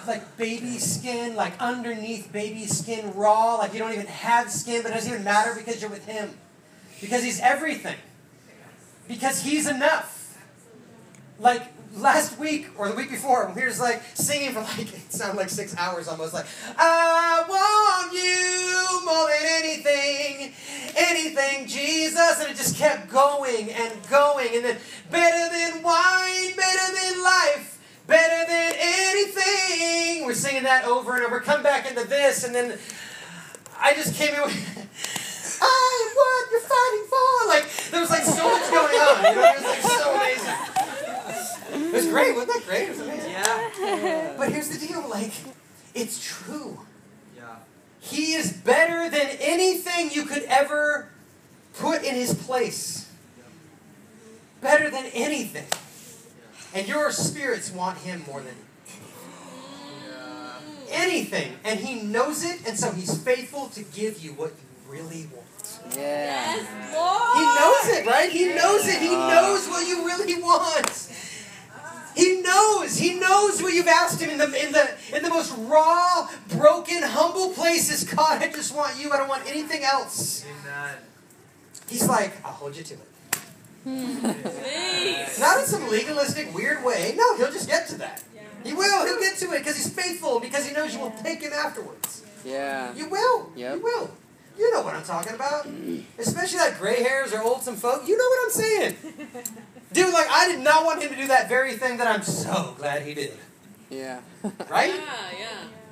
like baby skin, like underneath baby skin raw, like you don't even have skin, but it doesn't even matter because you're with him. Because he's everything. Because he's enough. Like last week or the week before, we were just like singing for like it sounded like six hours almost like I want you more than anything, anything, Jesus, and it just kept going and going, and then better than wine, better than life. Better than anything. We're singing that over and over. Come back into this, and then I just came in with, (laughs) I am what you're fighting for. Like, there was like so much going on. You know? It was like so amazing. It was great. Wasn't that great? It was amazing. Yeah. But here's the deal like, it's true. Yeah. He is better than anything you could ever put in his place. Yeah. Better than anything. And your spirits want him more than Yeah. anything. And he knows it, and so he's faithful to give you what you really want. Yeah. Yes, Lord. He knows it, right? He knows it. He knows what you really want. He knows. He knows what you've asked him in the in the in the most raw, broken, humble places. God, I just want you. I don't want anything else. Amen. He's like, I'll hold you to it. Not in some legalistic, weird way. No, he'll just get to that. He will. He'll get to it because he's faithful, because he knows you will take him afterwards. Yeah. You will. Yep. You will. You know what I'm talking about. Mm. Especially like gray hairs or old some folk. You know what I'm saying. (laughs) Dude, like, I did not want him to do that very thing that I'm so glad he did. Yeah. (laughs) Right? Yeah, yeah.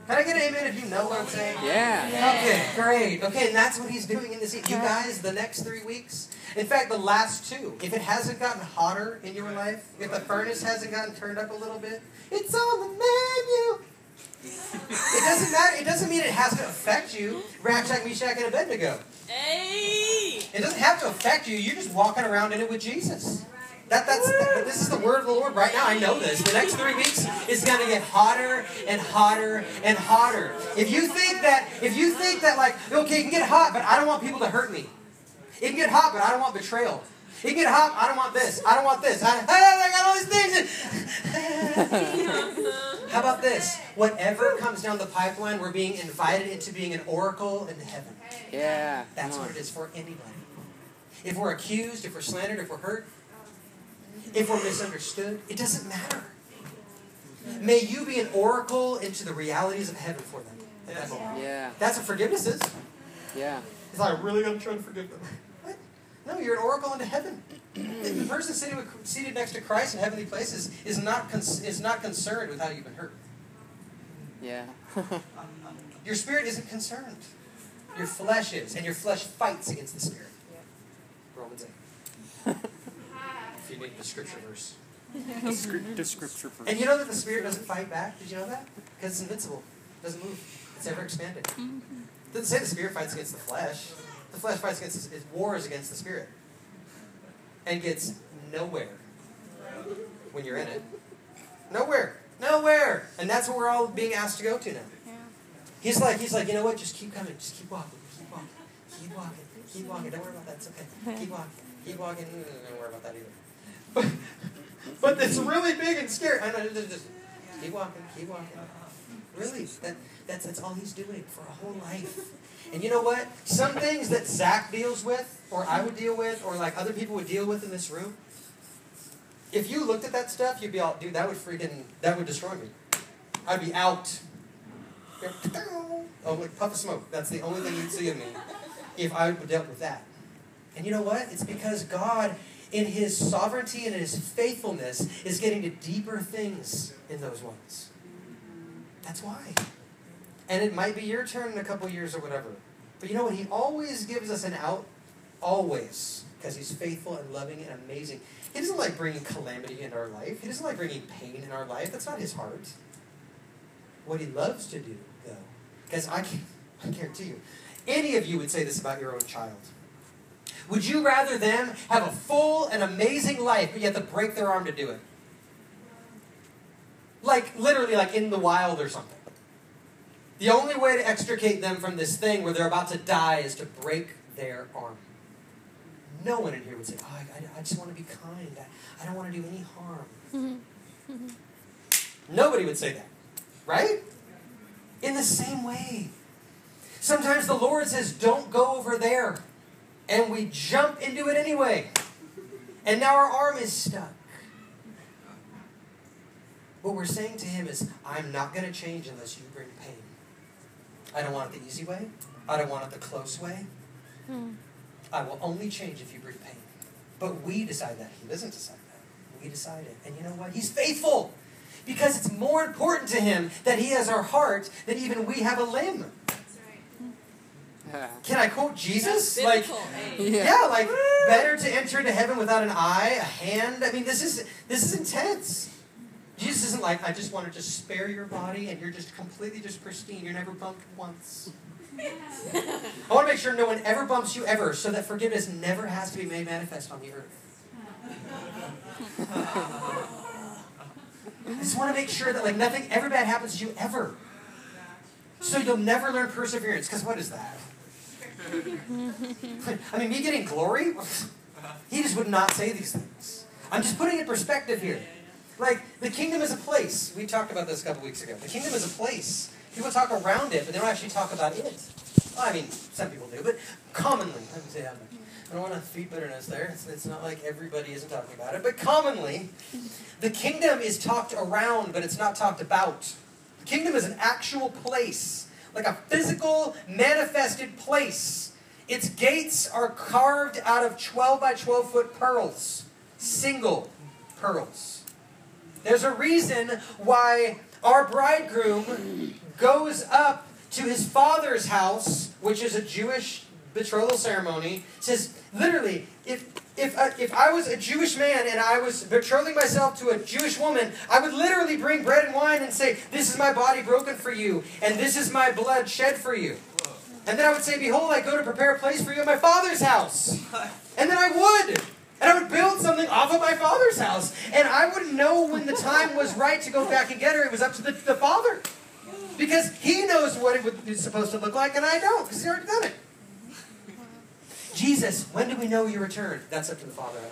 Can I get an amen if you know what I'm saying? Yeah. Okay, great. Okay, and that's what he's doing in the this. You guys, the next three weeks, in fact, the last two, if it hasn't gotten hotter in your life, if the furnace hasn't gotten turned up a little bit, it's on the menu. It doesn't matter. It doesn't mean it has to affect you. Shadrach, Meshach, and Abednego. Hey. It doesn't have to affect you. You're just walking around in it with Jesus. That, that's, that, this is the word of the Lord right now. I know this. The next three weeks is going to get hotter and hotter and hotter. If you think that, if you think that like, okay, it can get hot, but I don't want people to hurt me. It can get hot, but I don't want betrayal. It can get hot, I don't want this. I don't want this. I, (laughs) I got all these things. (laughs) How about this? Whatever comes down the pipeline, we're being invited into being an oracle in heaven. Yeah. That's what it is for anybody. If we're accused, if we're slandered, if we're hurt, if we're misunderstood, it doesn't matter. May you be an oracle into the realities of heaven for them. at that moment. Yeah. That's what forgiveness is. Yeah. It's like, I'm really going to try to forgive them. (laughs) What? No, you're an oracle into heaven. the person sitting with, seated next to Christ in heavenly places is not, cons- is not concerned with how you've been hurt. Yeah. (laughs) Your spirit isn't concerned. Your flesh is, and your flesh fights against the spirit. If you need the scripture verse. The, the scripture verse. And you know that the Spirit doesn't fight back? Did you know that? Because it's invincible. It doesn't move. It's ever expanded. It doesn't say the Spirit fights against the flesh. The flesh fights against, it wars against the Spirit. And gets nowhere when you're in it. Nowhere. Nowhere. And that's what we're all being asked to go to now. He's like, he's like, you know what? Just keep coming. Just keep walking. Keep walking. Keep walking. Keep walking. Don't worry about that. It's okay. Keep walking. Keep walking. Don't worry about that either. But, (laughs) but it's really big and scary. I know. Just, just keep walking. Keep walking. Really, that that's that's all he's doing for a whole life. And you know what? Some things that Zach deals with, or I would deal with, or like other people would deal with in this room. If you looked at that stuff, you'd be all, dude, that would freaking, that would destroy me. I'd be out. Oh, like puff of smoke. That's the only thing you'd see of me if I dealt with that. And you know what? It's because God, in His sovereignty and in His faithfulness, is getting to deeper things in those ones. That's why. And it might be your turn in a couple years or whatever. But you know what? He always gives us an out. Always. Because He's faithful and loving and amazing. He doesn't like bringing calamity into our life. He doesn't like bringing pain in our life. That's not His heart. What He loves to do, though, because I can, I guarantee you, any of you would say this about your own child. Would you rather them have a full and amazing life, but you have to break their arm to do it? Like, literally, like in the wild or something. The only way to extricate them from this thing where they're about to die is to break their arm. No one in here would say, Oh, I, I, just want to be kind. I, I don't want to do any harm. (laughs) Nobody would say that. Right? In the same way. Sometimes the Lord says, Don't go over there. And we jump into it anyway. And now our arm is stuck. What we're saying to him is, I'm not going to change unless you bring pain. I don't want it the easy way. I don't want it the close way. Hmm. I will only change if you bring pain. But we decide that. He doesn't decide that. We decide it. And you know what? He's faithful. Because it's more important to him that he has our heart than even we have a limb. That's right. Can I quote Jesus? That's Like, biblical, eh? yeah, like better to enter into heaven without an eye, a hand. I mean, this is this is intense. Jesus isn't like I just want to just spare your body and you're just completely just pristine. You're never bumped once. I want to make sure no one ever bumps you ever, so that forgiveness never has to be made manifest on the earth. I just want to make sure that like nothing ever bad happens to you ever. So you'll never learn perseverance, because what is that? (laughs) I mean, me getting glory? (laughs) He just would not say these things. I'm just putting it in perspective here. Like, the kingdom is a place. We talked about this a couple weeks ago. The kingdom is a place. People talk around it, but they don't actually talk about it. Well, I mean, some people do, but commonly, I would say that. I don't want to feed bitterness there. It's, it's not like everybody isn't talking about it, but commonly, the kingdom is talked around, but it's not talked about. The kingdom is an actual place, like a physical, manifested place. Its gates are carved out of 12 by 12 foot pearls, single pearls. There's a reason why our bridegroom goes up to his father's house, which is a Jewish betrothal ceremony. Says literally, if if if I was a Jewish man and I was betrothing myself to a Jewish woman, I would literally bring bread and wine and say, "This is my body broken for you, and this is my blood shed for you." And then I would say, "Behold, I go to prepare a place for you in my father's house." And then I would. And I would build something off of my father's house. And I wouldn't know when the time was right to go back and get her. It was up to the, the father. Because he knows what it was supposed to look like, and I don't, because he already done it. Jesus, when do we know you return? That's up to the Father. I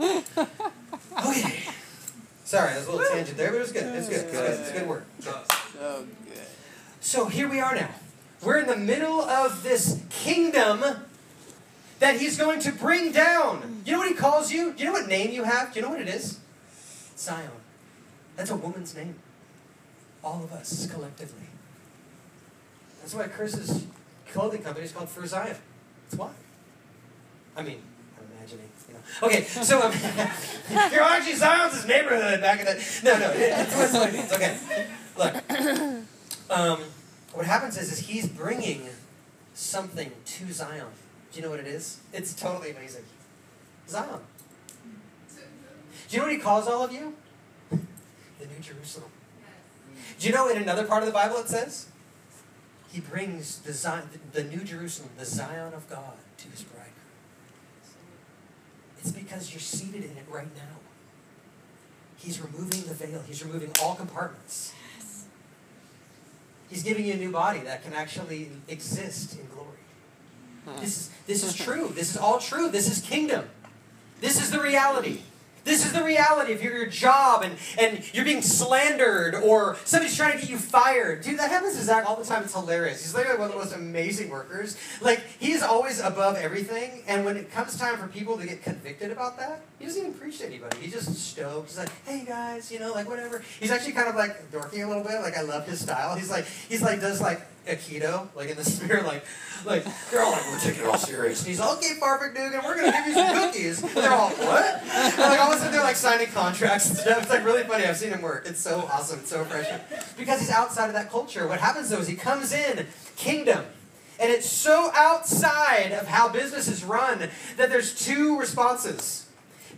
don't know. Okay. Sorry, that was a little tangent there, but it was good. It's good. It's good. It's good work. So good. So here we are now. We're in the middle of this kingdom that he's going to bring down. You know what he calls you? Do you know what name you have? Do you know what it is? Zion. That's a woman's name. All of us collectively. That's why Chris's clothing company is called For Zion. That's why. I mean, I'm imagining. You know. Okay, so um, (laughs) you're actually Zion's neighborhood back in the. No, no, it- that's what it means. Okay, look. Um, what happens is, is he's bringing something to Zion. Do you know what it is? It's totally amazing. Zion. Do you know what he calls all of you? (laughs) The New Jerusalem. Do you know in another part of the Bible it says? He brings the, Zion, the New Jerusalem, the Zion of God, to his bridegroom. It's because you're seated in it right now. He's removing the veil, he's removing all compartments. He's giving you a new body that can actually exist in glory. This is, this is hmm. true. This is all true. This is kingdom. This is the reality. This is the reality of your, your job and, and you're being slandered or somebody's trying to get you fired. Dude, that happens to Zach all the time. It's hilarious. He's literally one of the most amazing workers. Like, he's always above everything. And when it comes time for people to get convicted about that, he doesn't even preach to anybody. He just stokes. He's like, hey guys, you know, like whatever. He's actually kind of like dorky a little bit. Like, I love his style. He's like, he's like, does like Aikido, like in the (laughs) spirit, like, like they're all like, we're taking it all serious. And he's all, okay, Farfik Dugan, we're gonna give you some cookies. And they're all, what? And like all of a sudden they're like signing contracts and stuff. It's like really funny. I've seen him work. It's so awesome. It's so refreshing because he's outside of that culture. What happens though is he comes in kingdom. And it's so outside of how business is run that there's two responses.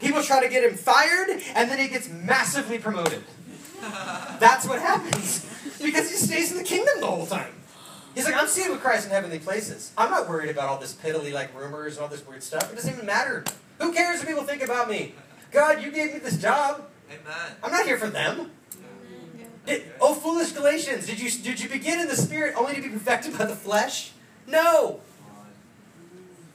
People try to get him fired, and then he gets massively promoted. That's what happens because he stays in the kingdom the whole time. He's like, I'm seated with Christ in heavenly places. I'm not worried about all this piddly like rumors and all this weird stuff. It doesn't even matter. Who cares what people think about me? God, you gave me this job. Amen. I'm not here for them. Did, oh, foolish Galatians, did you did you begin in the spirit only to be perfected by the flesh? No.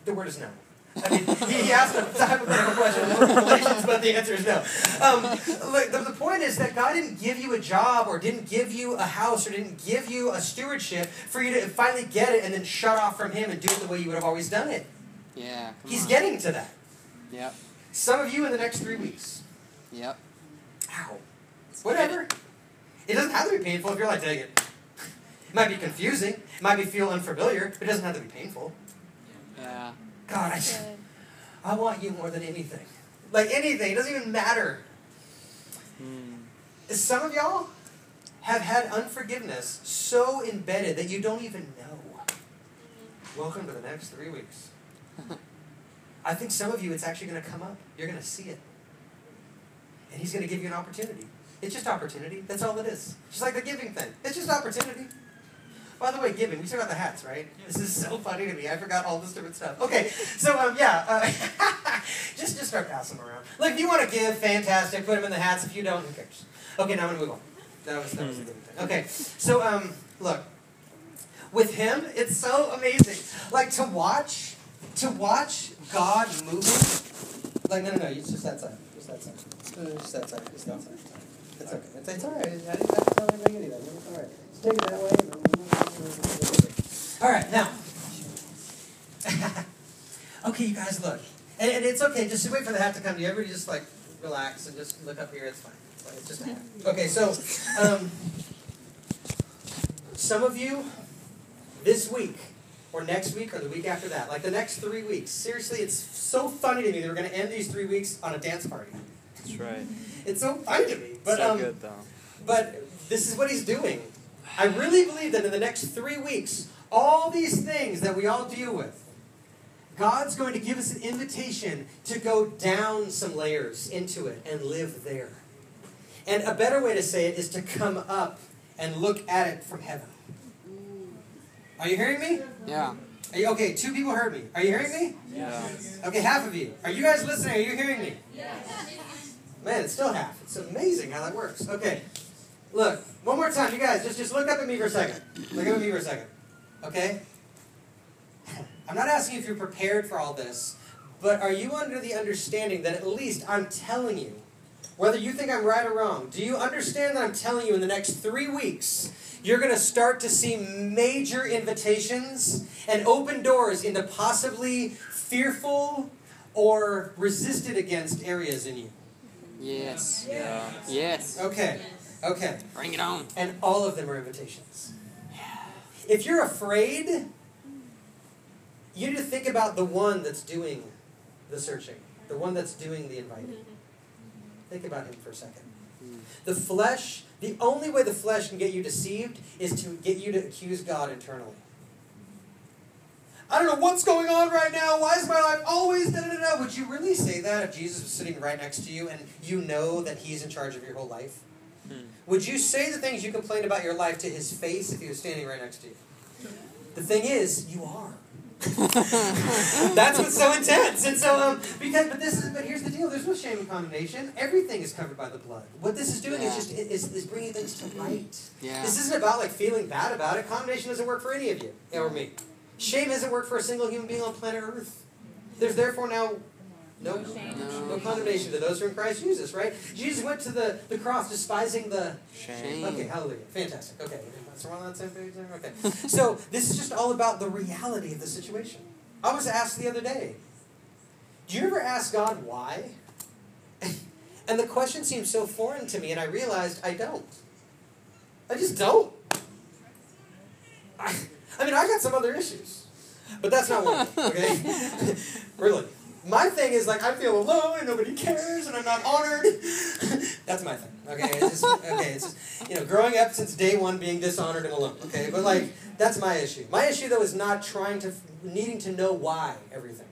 The word is no. I mean, he, he asked a hypothetical question in Galatians, but the answer is no. Um, look, the, the point is that God didn't give you a job or didn't give you a house or didn't give you a stewardship for you to finally get it and then shut off from Him and do it the way you would have always done it. Yeah. He's on. getting to that. Yep. Some of you in the next three weeks. Yep. Ow. Whatever. It doesn't have to be painful if you're like, dang it. It might be confusing. It might be feel unfamiliar, but it doesn't have to be painful. Yeah. God, I, I want you more than anything. Like anything, it doesn't even matter. Mm. Some of y'all have had unforgiveness so embedded that you don't even know. Welcome to the next three weeks. (laughs) I think some of you, it's actually going to come up. You're going to see it. And He's going to give you an opportunity. It's just opportunity. That's all it is. Just like the giving thing. It's just opportunity. By the way, giving. We talked about the hats, right? This is so funny to me. I forgot all this different stuff. Okay, so um, yeah, uh, (laughs) just just start passing them around. Look, if you want to give, fantastic. Put them in the hats. If you don't, who cares? Okay, now I'm gonna move on. That was that was the giving thing. Okay, so um, look, with him, it's so amazing. Like to watch, to watch God moving. Like no, no, no. It's just that side. Just that side. Just that side. Just that side. It's okay. It's, it's all right. I didn't tell anybody anything. All right. Just take it that way. All right, now. (laughs) okay, you guys, look, and, and it's okay. Just wait for the hat to come to you. Everybody, just like relax and just look up here. It's fine. It's, fine. it's just a hat. Okay, so um, some of you this week or next week or the week after that, like the next three weeks. Seriously, it's so funny to me that we're going to end these three weeks on a dance party. That's right. It's so funny to me, but so um, good though. but this is what he's doing. I really believe that in the next three weeks, all these things that we all deal with, God's going to give us an invitation to go down some layers into it and live there. And a better way to say it is to come up and look at it from heaven. Are you hearing me? Yeah. Are you, okay, two people heard me. Are you hearing me? Yeah. Okay, half of you. Are you guys listening? Are you hearing me? Man, it's still half. It's amazing how that works. Okay. Look, one more time, you guys, just, just look up at me for a second. Look up at me for a second. Okay? I'm not asking if you're prepared for all this, but are you under the understanding that at least I'm telling you, whether you think I'm right or wrong, do you understand that I'm telling you in the next three weeks, you're going to start to see major invitations and open doors into possibly fearful or resisted against areas in you? Yes. Yeah. Yes. Okay, okay. Bring it on. And all of them are invitations. If you're afraid, you need to think about the one that's doing the searching, the one that's doing the inviting. Think about him for a second. Hmm. The flesh, the only way the flesh can get you deceived is to get you to accuse God internally. I don't know what's going on right now. Why is my life always da da da? Would you really say that if Jesus was sitting right next to you and you know that He's in charge of your whole life? Hmm. Would you say the things you complained about your life to His face if He was standing right next to you? The thing is, you are. (laughs) That's what's so intense. And so, um, because, but this is, but here's the deal: there's no shame and condemnation. Everything is covered by the blood. What this is doing is just is, is bringing things to light. Yeah. This isn't about like feeling bad about it. Condemnation doesn't work for any of you or me. Shame hasn't worked for a single human being on planet Earth. There's therefore now no No. no condemnation to those who are in Christ Jesus. Right? Jesus went to the, the cross despising the Shame. Okay, hallelujah. Fantastic. Okay. So we're on that same page there? Okay. So this is just all about the reality of the situation. I was asked the other day, do you ever ask God why? (laughs) And the question seemed so foreign to me, and I realized I don't. I just don't. I, mean, I got some other issues, but that's not one okay? (laughs) really. My thing is like I feel alone and nobody cares and I'm not honored. (laughs) That's my thing. Okay, it's just, okay, it's just, you know growing up since day one being dishonored and alone. Okay, but like that's my issue. My issue though is not trying to needing to know why everything.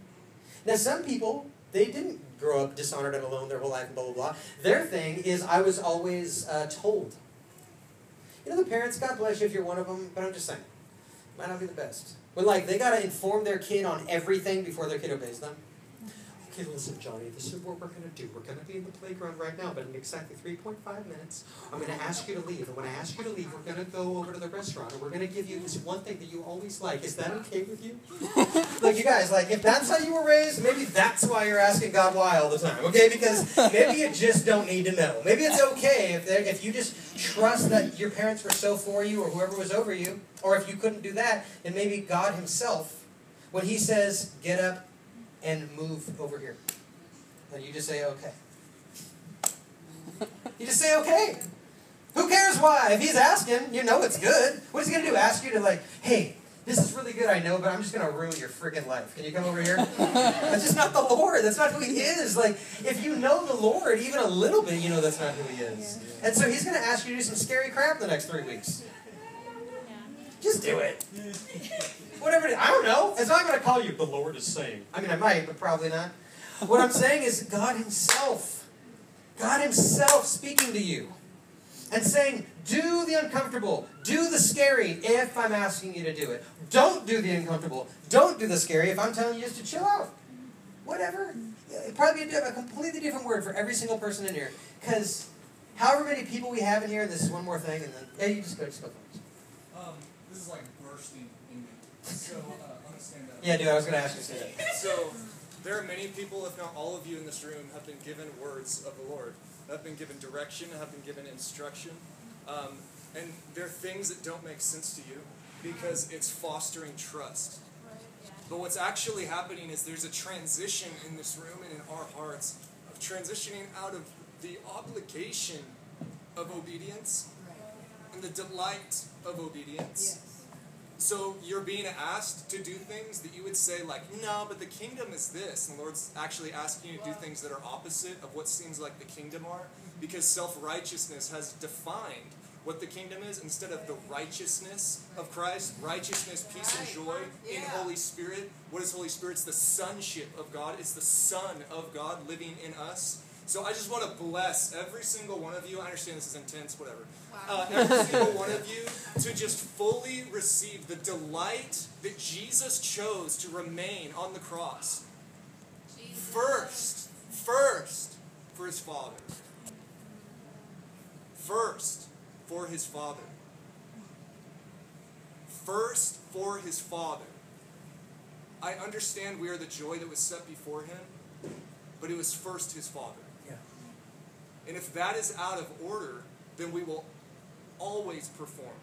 Now some people they didn't grow up dishonored and alone their whole life and blah blah blah. Their thing is I was always uh, told. You know the parents, God bless you if you're one of them, but I'm just saying, might not be the best. But like they gotta inform their kid on everything before their kid obeys them. Okay, listen, Johnny, this is what we're going to do. We're going to be in the playground right now, but in exactly 3.5 minutes, I'm going to ask you to leave. And when I ask you to leave, we're going to go over to the restaurant, and we're going to give you this one thing that you always like. Is that okay with you? (laughs) like, you guys, like, if that's how you were raised, maybe that's why you're asking God why all the time, okay? Because maybe you just don't need to know. Maybe it's okay if, if you just trust that your parents were so for you, or whoever was over you, or if you couldn't do that, then maybe God Himself, when He says, get up, and move over here. And you just say, okay. You just say, okay. Who cares why? If he's asking, you know it's good. What is he going to do? Ask you to, like, hey, this is really good, I know, but I'm just going to ruin your friggin' life. Can you come over here? that's just not the Lord. That's not who he is. Like, if you know the Lord even a little bit, you know that's not who he is. And so he's going to ask you to do some scary crap the next three weeks. Just do it. Whatever it is. I don't know. It's not going to call you, the Lord is saying. I mean, I might, but probably not. What I'm saying is God Himself. God Himself speaking to you. And saying, do the uncomfortable. Do the scary if I'm asking you to do it. Don't do the uncomfortable. Don't do the scary if I'm telling you just to chill out. Whatever. It'd probably be a completely different word for every single person in here. Because however many people we have in here, and this is one more thing, and then, yeah, you just go, just go. Um, this is like bursting in me. So, uh, understand that. Yeah, dude, I was going to ask you to say that. So, there are many people, if not all of you in this room, have been given words of the Lord, have been given direction, have been given instruction, um, and there are things that don't make sense to you because it's fostering trust. But what's actually happening is there's a transition in this room and in our hearts of transitioning out of the obligation of obedience and the delight of obedience. So you're being asked to do things that you would say like, no, but the kingdom is this, and the Lord's actually asking you to do things that are opposite of what seems like the kingdom are, mm-hmm. because self-righteousness has defined what the kingdom is instead of the righteousness of Christ, righteousness, peace, and joy in Holy Spirit. What is Holy Spirit? It's the sonship of God. It's the Son of God living in us. So I just want to bless every single one of you. I understand this is intense, whatever. Uh, every single one of you to just fully receive the delight that Jesus chose to remain on the cross. First, first for his Father. First for his Father. First for his Father. I understand we are the joy that was set before him, but it was first his Father. And if that is out of order, then we will always perform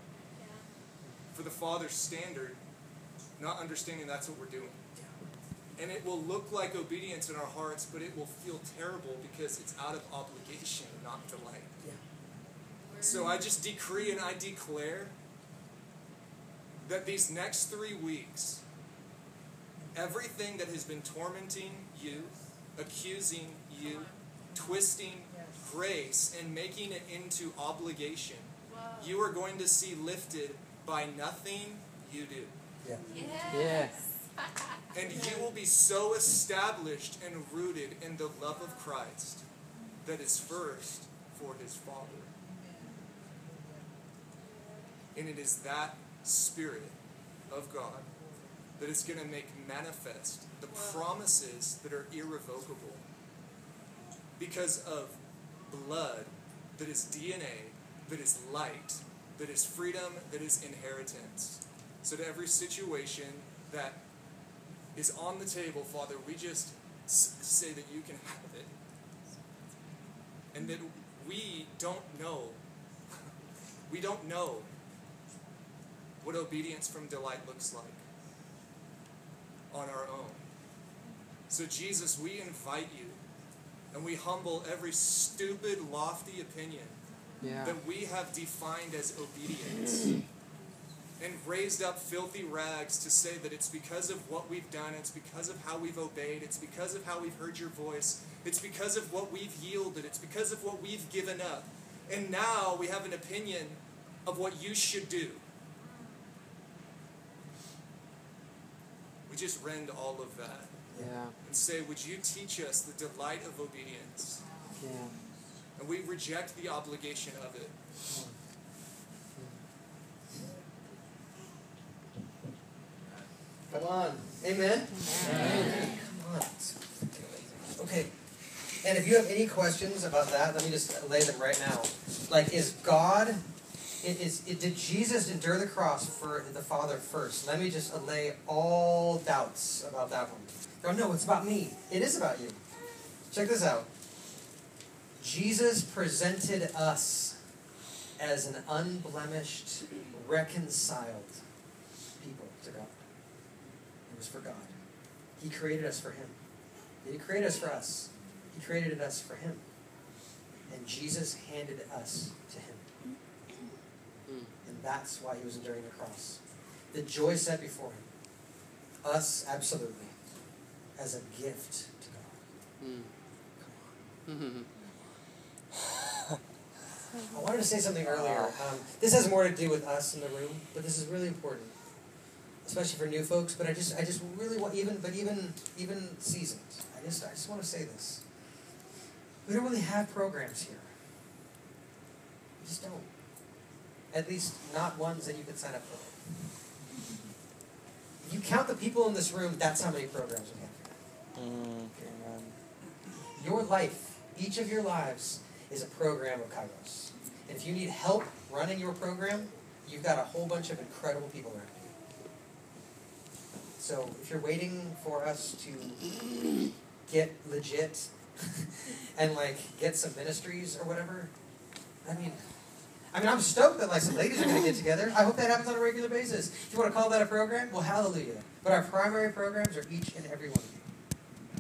for the Father's standard, not understanding that's what we're doing. And it will look like obedience in our hearts, but it will feel terrible because it's out of obligation, not delight. So I just decree and I declare that these next three weeks, everything that has been tormenting you, accusing you, twisting grace, and making it into obligation, you are going to see lifted by nothing you do. Yeah. And you (laughs) will be so established and rooted in the love of Christ that is first for his Father. And it is that Spirit of God that is going to make manifest the promises that are irrevocable because of blood that is DNA, that is light, that is freedom, that is inheritance. So, to every situation that is on the table, Father, we just say that you can have it. And that we don't know, (laughs) we don't know what obedience from delight looks like on our own. So, Jesus, we invite you and we humble every stupid, lofty opinion Yeah. that we have defined as obedience (clears throat) and raised up filthy rags to say that it's because of what we've done, it's because of how we've obeyed, it's because of how we've heard your voice, it's because of what we've yielded, it's because of what we've given up. And now we have an opinion of what you should do. We just rend all of that Yeah. and say, Would you teach us the delight of obedience? Yeah. And we reject the obligation of it. Come on. Amen? Come on. Okay. And if you have any questions about that, let me just lay them right now. Like, is God, i- is, did Jesus endure the cross for the Father first? Let me just allay all doubts about that one. Oh, no, it's about me. It is about you. Check this out. Jesus presented us as an unblemished, reconciled people to God. It was for God. He created us for Him. He didn't create us for us. He created us for Him. And Jesus handed us to Him. And that's why He was enduring the cross. The joy set before Him. Us, absolutely. As a gift to God. Mm. Come on. I wanted to say something earlier. Um, this has more to do with us in the room, but this is really important, especially for new folks. But I just, I just really want even, but even, even seasoned. I just, I just want to say this. We don't really have programs here. We just don't. At least not ones that you could sign up for. If you count the people in this room, that's how many programs we have here. Mm. Your life, each of your lives, is a program of Kairos. And if you need help running your program, you've got a whole bunch of incredible people around you. So if you're waiting for us to get legit (laughs) and like get some ministries or whatever, I mean, I mean, I'm stoked that like some ladies are going to get together. I hope that happens on a regular basis. If you want to call that a program, well, hallelujah. But our primary programs are each and every one of you.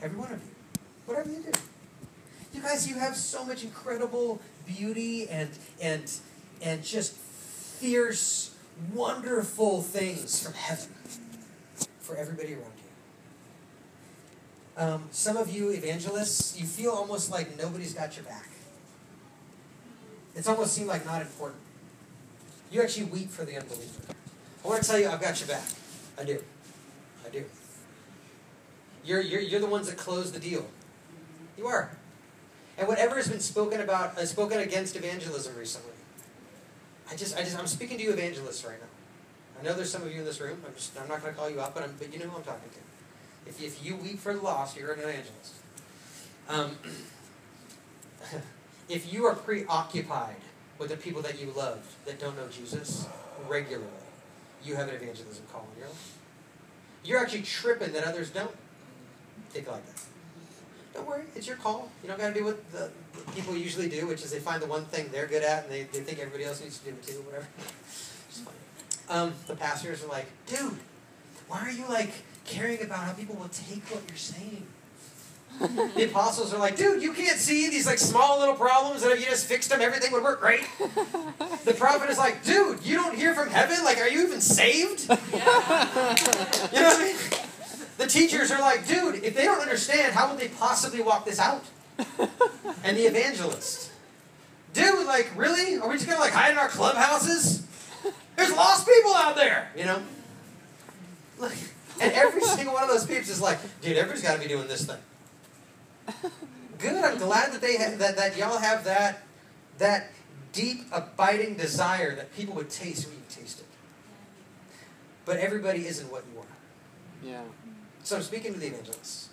Every one of you. Whatever you do. You guys, you have so much incredible beauty and and and just fierce, wonderful things from heaven for everybody around you. Um, some of you evangelists, you feel almost like nobody's got your back. It's almost seemed like not important. You actually weep for the unbeliever. I want to tell you, I've got your back. I do. I do. You're, you're, you're the ones that close the deal. You are. And whatever has been spoken about, uh, spoken against evangelism recently, I just, I just, I'm speaking to you evangelists right now. I know there's some of you in this room. I'm just, I'm not going to call you up, but, I'm, but you know who I'm talking to. If, if you weep for the lost, you're an evangelist. Um, (clears throat) if you are preoccupied with the people that you love that don't know Jesus regularly, you have an evangelism call in your life. You're actually tripping that others don't. Think like that. Don't worry, it's your call. You don't got to do what the what people usually do, which is they find the one thing they're good at and they, they think everybody else needs to do it too, whatever. (laughs) It's fine. Um, the pastors are like, dude, why are you like caring about how people will take what you're saying? (laughs) the apostles are like, dude, you can't see these like small little problems that if you just fixed them, everything would work great. (laughs) the prophet is like, dude, you don't hear from heaven? Like, are you even saved? You know what I mean? The teachers are like, dude, if they don't understand, how would they possibly walk this out? (laughs) And the evangelist, dude, like, really? Are we just gonna like hide in our clubhouses? There's lost people out there, you know. Look, And every (laughs) single one of those peeps is like, dude, everybody's got to be doing this thing. Good. I'm glad that they ha- that that y'all have that that deep, abiding desire that people would taste what you tasted. But everybody isn't what you are. Yeah. So I'm speaking to the evangelists.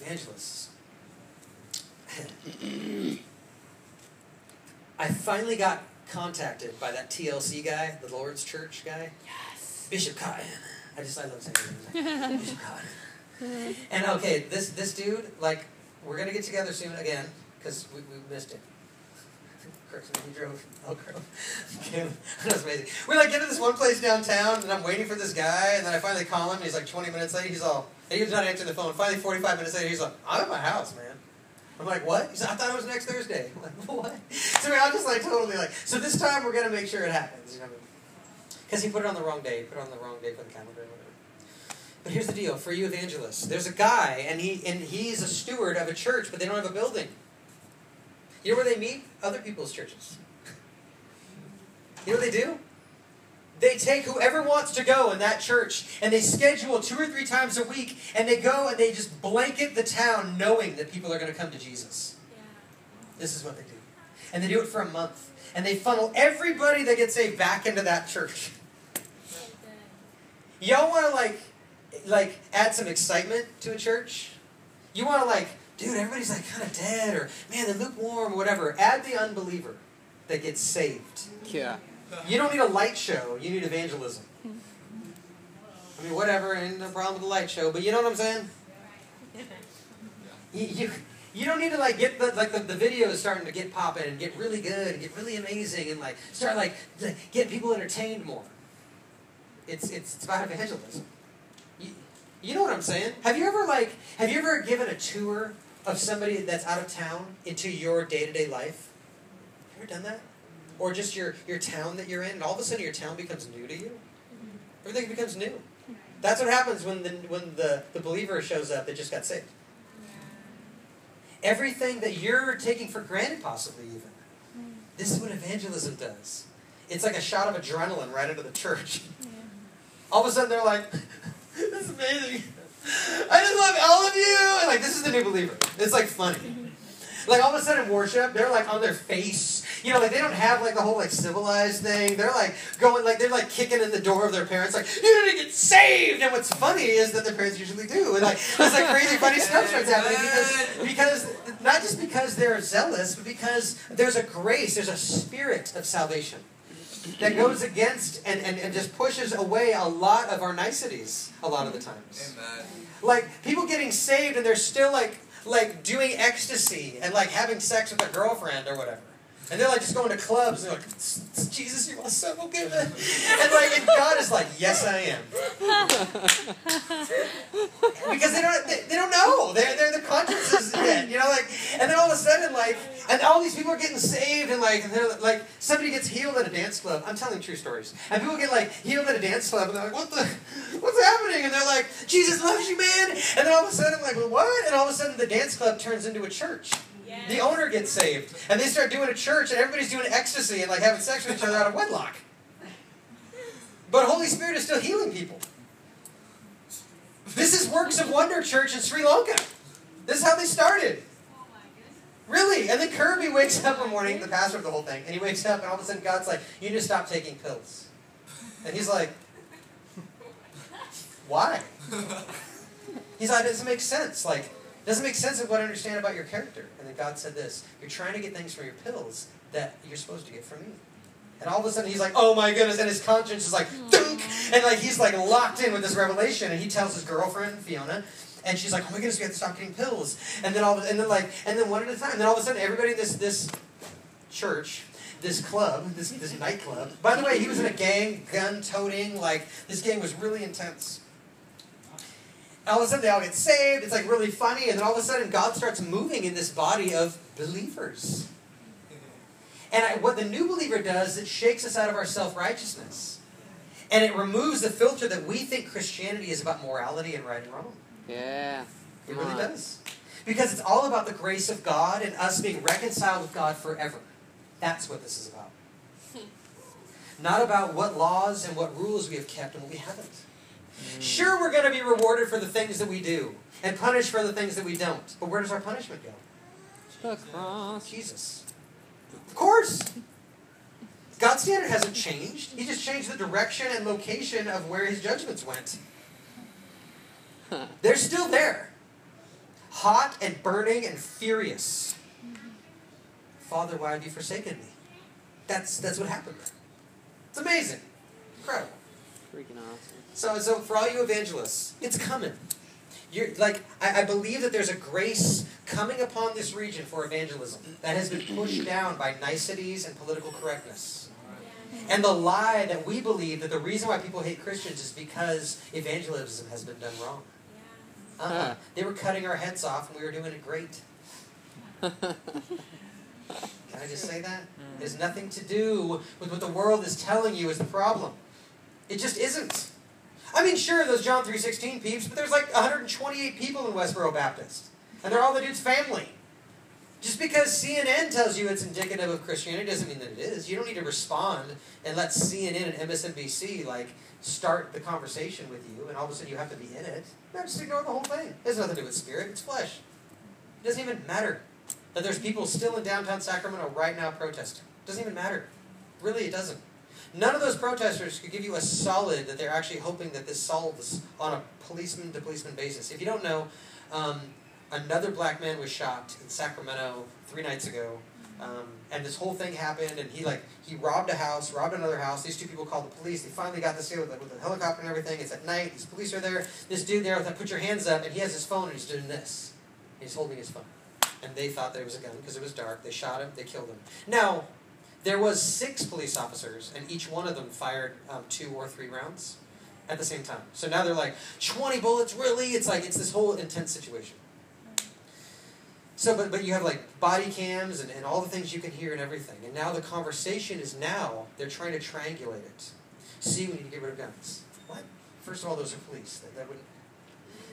Evangelists. I finally got contacted by that TLC guy, the Lord's Church guy. Yes. Bishop Cotton. I just I love saying his name. Bishop Cotton. And okay, this this dude, like, we're gonna get together soon again because we, we missed him. Kirkson, he drove Elk (laughs) that was amazing. We like get to this one place downtown, and I'm waiting for this guy, and then I finally call him. And he's like 20 minutes late. He's all, he was not answering the phone. Finally, 45 minutes later, he's like, I'm at my house, man. I'm like, what? He's like, I thought it was next Thursday. (laughs) I'm like, what? So I'm just like totally like, so this time we're gonna make sure it happens. You know, because he put it on the wrong day. He put it on the wrong day for the calendar. Whatever. But here's the deal for you evangelists. There's a guy, and he and he's a steward of a church, but they don't have a building. You know where they meet? Other people's churches. You know what they do? They take whoever wants to go in that church and they schedule two or three times a week and they go and they just blanket the town knowing that people are going to come to Jesus. This is what they do. And they do it for a month. And they funnel everybody that gets saved back into that church. Y'all want to like like add some excitement to a church? You want to like, dude, everybody's like kind of dead or man, they're lukewarm or whatever. Add the unbeliever that gets saved. Yeah. You don't need a light show. You need evangelism. I mean, whatever, ain't no problem with the light show, but you know what I'm saying? You, you, you don't need to like get the like the, the video is starting to get popping and get really good and get really amazing and like start like to get people entertained more. It's it's it's about evangelism. You, you know what I'm saying? Have you ever like have you ever given a tour of somebody that's out of town into your day to day life? You ever done that? Or just your, your town that you're in, and all of a sudden your town becomes new to you? Everything becomes new. That's what happens when the when the, the believer shows up that just got saved. Everything that you're taking for granted, possibly even. This is what evangelism does. It's like a shot of adrenaline right into the church. All of a sudden they're like, (laughs) this is amazing. I just love all of you. And like, this is the new believer. It's like funny. Like all of a sudden worship, they're like on their face. You know, like they don't have like the whole like civilized thing. They're like going like they're like kicking in the door of their parents, like, you need to get saved. And what's funny is that their parents usually do. And like there's like crazy funny stuff starts happening because because not just because they're zealous, but because there's a grace, there's a spirit of salvation that goes against and, and, and just pushes away a lot of our niceties a lot of the times. Amen. Like people getting saved and they're still like like doing ecstasy and like having sex with their girlfriend or whatever. And they're like just going to clubs and they're like, Jesus, you are so good. And like and God is like, Yes I am. (laughs) because they don't they, they don't know. They're they're the consciences yet. You know, like and then all of a sudden like and all these people are getting saved and like and they're like somebody gets healed at a dance club. I'm telling true stories. And people get like healed at a dance club and they're like, What the what's happening? And they're like, Jesus loves you, man. And then all of a sudden I'm like, what? And all of a sudden the dance club turns into a church. The owner gets saved, and they start doing a church, and everybody's doing ecstasy and like having sex with each other out of wedlock. But Holy Spirit is still healing people. This is Works of Wonder Church in Sri Lanka. This is how they started. Really? And then Kirby wakes up one morning, the pastor of the whole thing, and he wakes up, and all of a sudden God's like, "You need to stop taking pills." And he's like, "Why?" He's like, "It doesn't make sense. Like, doesn't make sense of what I understand about your character." And then God said this: "You're trying to get things from your pills that you're supposed to get from me." And all of a sudden he's like, "Oh my goodness!" And his conscience is like, "Dunk!" And like he's like locked in with this revelation, and he tells his girlfriend Fiona. And she's like, "Oh my goodness, we have to stop getting pills." And then all, of, and then like, and then one at a time. And then all of a sudden, everybody in this this church, this club, this this nightclub. By the way, he was in a gang, gun toting. Like this gang was really intense. All of a sudden, they all get saved. It's like really funny, and then all of a sudden, God starts moving in this body of believers. And I, what the new believer does, it shakes us out of our self righteousness, and it removes the filter that we think Christianity is about morality and right and wrong. Yeah. It really on. does. Because it's all about the grace of God and us being reconciled with God forever. That's what this is about. Hmm. Not about what laws and what rules we have kept and what we haven't. Sure, we're going to be rewarded for the things that we do and punished for the things that we don't. But where does our punishment go? The cross. Jesus. Of course. God's standard hasn't changed. He just changed the direction and location of where his judgments went. (laughs) They're still there. Hot and burning and furious. Father, why have you forsaken me? That's that's what happened there. It's amazing. Incredible. Freaking awesome. So, so for all you evangelists, it's coming. You're like I, I believe that there's a grace coming upon this region for evangelism that has been pushed (clears throat) down by niceties and political correctness. And the lie that we believe that the reason why people hate Christians is because evangelism has been done wrong. Uh-uh. They were cutting our heads off and we were doing it great. (laughs) Can I just say that? Mm. It has nothing to do with what the world is telling you is the problem. It just isn't. I mean, sure, those John 3.16 peeps, but there's like 128 people in Westboro Baptist. And they're all the dude's family. Just because CNN tells you it's indicative of Christianity doesn't mean that it is. You don't need to respond and let CNN and MSNBC like start the conversation with you, and all of a sudden you have to be in it. No, just ignore the whole thing. It has nothing to do with spirit. It's flesh. It doesn't even matter that there's people still in downtown Sacramento right now protesting. It doesn't even matter. Really, it doesn't. None of those protesters could give you a solid that they're actually hoping that this solves on a policeman to policeman basis. If you don't know, um, another black man was shot in Sacramento three nights ago. Um, and this whole thing happened, and he like he robbed a house, robbed another house. These two people called the police. They finally got this guy with with a helicopter and everything. It's at night. These police are there. This dude there with like, put your hands up, and he has his phone and he's doing this. He's holding his phone, and they thought there was a gun because it was dark. They shot him. They killed him. Now, there was six police officers, and each one of them fired um, two or three rounds at the same time. So now they're like twenty bullets. Really? It's like it's this whole intense situation. So, but, but you have like body cams and, and all the things you can hear and everything. And now the conversation is now, they're trying to triangulate it. See, we need to get rid of guns. What? First of all, those are police. That, that would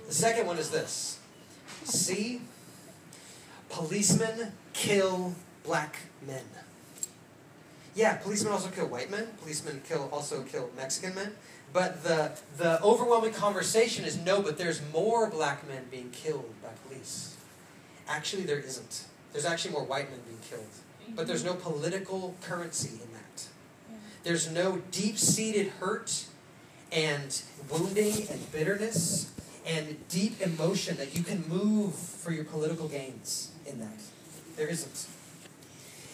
The second one is this. See, policemen kill black men. Yeah, policemen also kill white men. Policemen kill also kill Mexican men. But the the overwhelming conversation is no, but there's more black men being killed by police. Actually, there isn't. There's actually more white men being killed. But there's no political currency in that. There's no deep seated hurt and wounding and bitterness and deep emotion that you can move for your political gains in that. There isn't.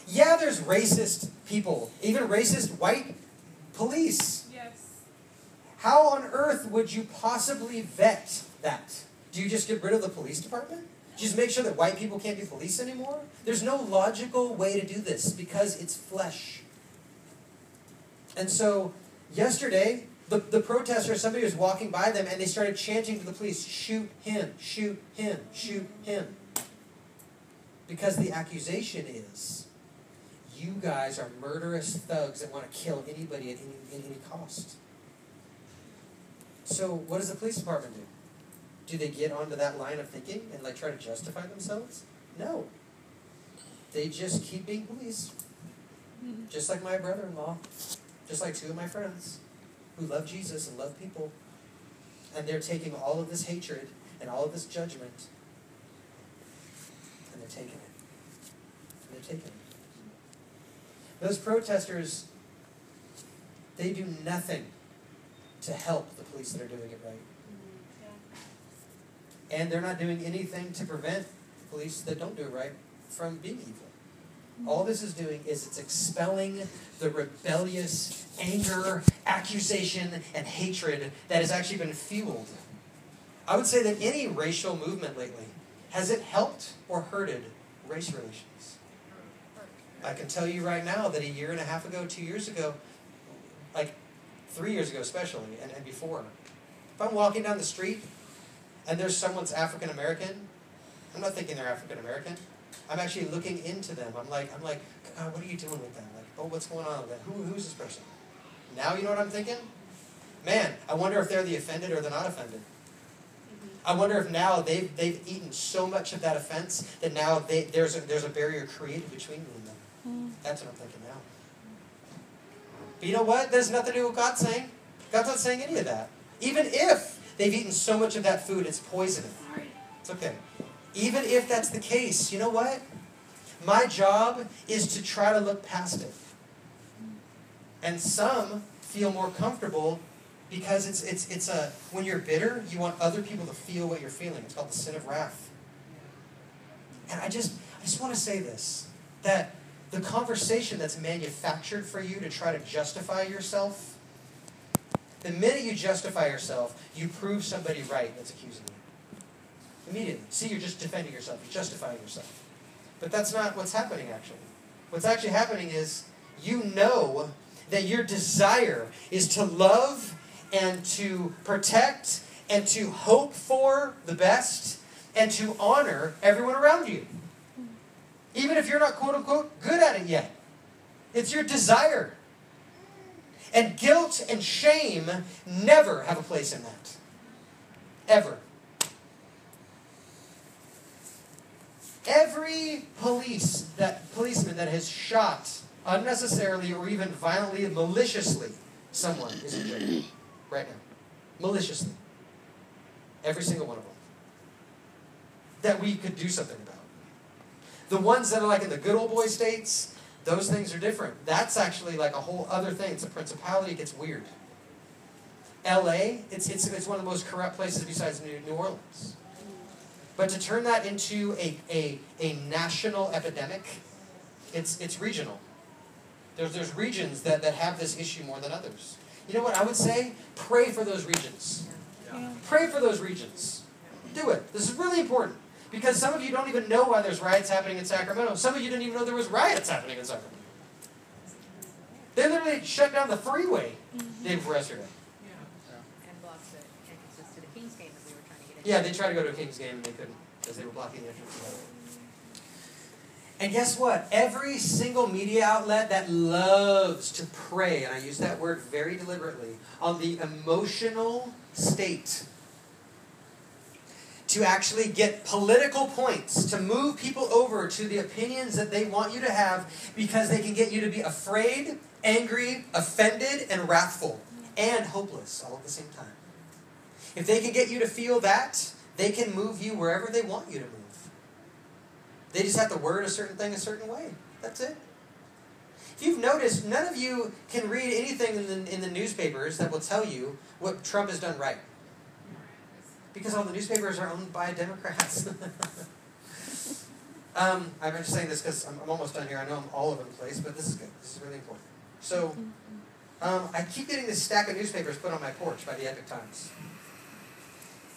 Yeah, there's racist people, even racist white police. Yes. How on earth would you possibly vet that? Do you just get rid of the police department? Just make sure that white people can't be police anymore? There's no logical way to do this because it's flesh. And so, yesterday, the, the protesters, somebody was walking by them and they started chanting to the police, shoot him, shoot him, shoot him. Because the accusation is, you guys are murderous thugs that want to kill anybody at any, at any cost. So, what does the police department do? Do they get onto that line of thinking and like try to justify themselves? No. They just keep being police. Mm-hmm. Just like my brother in law, just like two of my friends who love Jesus and love people. And they're taking all of this hatred and all of this judgment and they're taking it. And they're taking it. Those protesters, they do nothing to help the police that are doing it right. And they're not doing anything to prevent police that don't do it right from being evil. All this is doing is it's expelling the rebellious anger, accusation, and hatred that has actually been fueled. I would say that any racial movement lately has it helped or hurted race relations. I can tell you right now that a year and a half ago, two years ago, like three years ago especially, and, and before, if I'm walking down the street and there's someone's African American, I'm not thinking they're African American. I'm actually looking into them. I'm like, I'm like, God, what are you doing with them? Like, oh, what's going on with that? Who, who's this person? Now you know what I'm thinking? Man, I wonder if they're the offended or they're not offended. Mm-hmm. I wonder if now they've, they've eaten so much of that offense that now they, there's, a, there's a barrier created between you and them. That's what I'm thinking now. But you know what? There's nothing to do with God saying. God's not saying any of that. Even if they've eaten so much of that food it's poisoning. It's okay. Even if that's the case, you know what? My job is to try to look past it. And some feel more comfortable because it's it's it's a when you're bitter, you want other people to feel what you're feeling. It's called the sin of wrath. And I just I just want to say this that the conversation that's manufactured for you to try to justify yourself, the minute you justify yourself, you prove somebody right that's accusing you. Immediately. See, you're just defending yourself, you're justifying yourself. But that's not what's happening actually. What's actually happening is you know that your desire is to love and to protect and to hope for the best and to honor everyone around you. Even if you're not quote unquote good at it yet. It's your desire. And guilt and shame never have a place in that. Ever. Every police that policeman that has shot unnecessarily or even violently, and maliciously, someone is in jail (clears throat) right now. Maliciously. Every single one of them. That we could do something. The ones that are like in the good old boy states, those things are different. That's actually like a whole other thing. It's a principality, it gets weird. LA, it's, it's, it's one of the most corrupt places besides New, New Orleans. But to turn that into a, a, a national epidemic, it's, it's regional. There's, there's regions that, that have this issue more than others. You know what I would say? Pray for those regions. Pray for those regions. Do it. This is really important. Because some of you don't even know why there's riots happening in Sacramento. Some of you didn't even know there was riots happening in Sacramento. They literally shut down the freeway mm-hmm. day before yesterday. And blocks the entrances to the Kings game that we were trying to get into. Yeah, they tried to go to a Kings game and they couldn't because they were blocking the entrance. And guess what? Every single media outlet that loves to prey, and I use that word very deliberately, on the emotional state to actually get political points, to move people over to the opinions that they want you to have because they can get you to be afraid, angry, offended, and wrathful, and hopeless all at the same time. If they can get you to feel that, they can move you wherever they want you to move. They just have to word a certain thing a certain way. That's it. If you've noticed, none of you can read anything in the, in the newspapers that will tell you what Trump has done right. Because all the newspapers are owned by Democrats. (laughs) um, I'm just saying this because I'm, I'm almost done here. I know I'm all over the place, but this is good. This is really important. So, um, I keep getting this stack of newspapers put on my porch by the Epoch Times.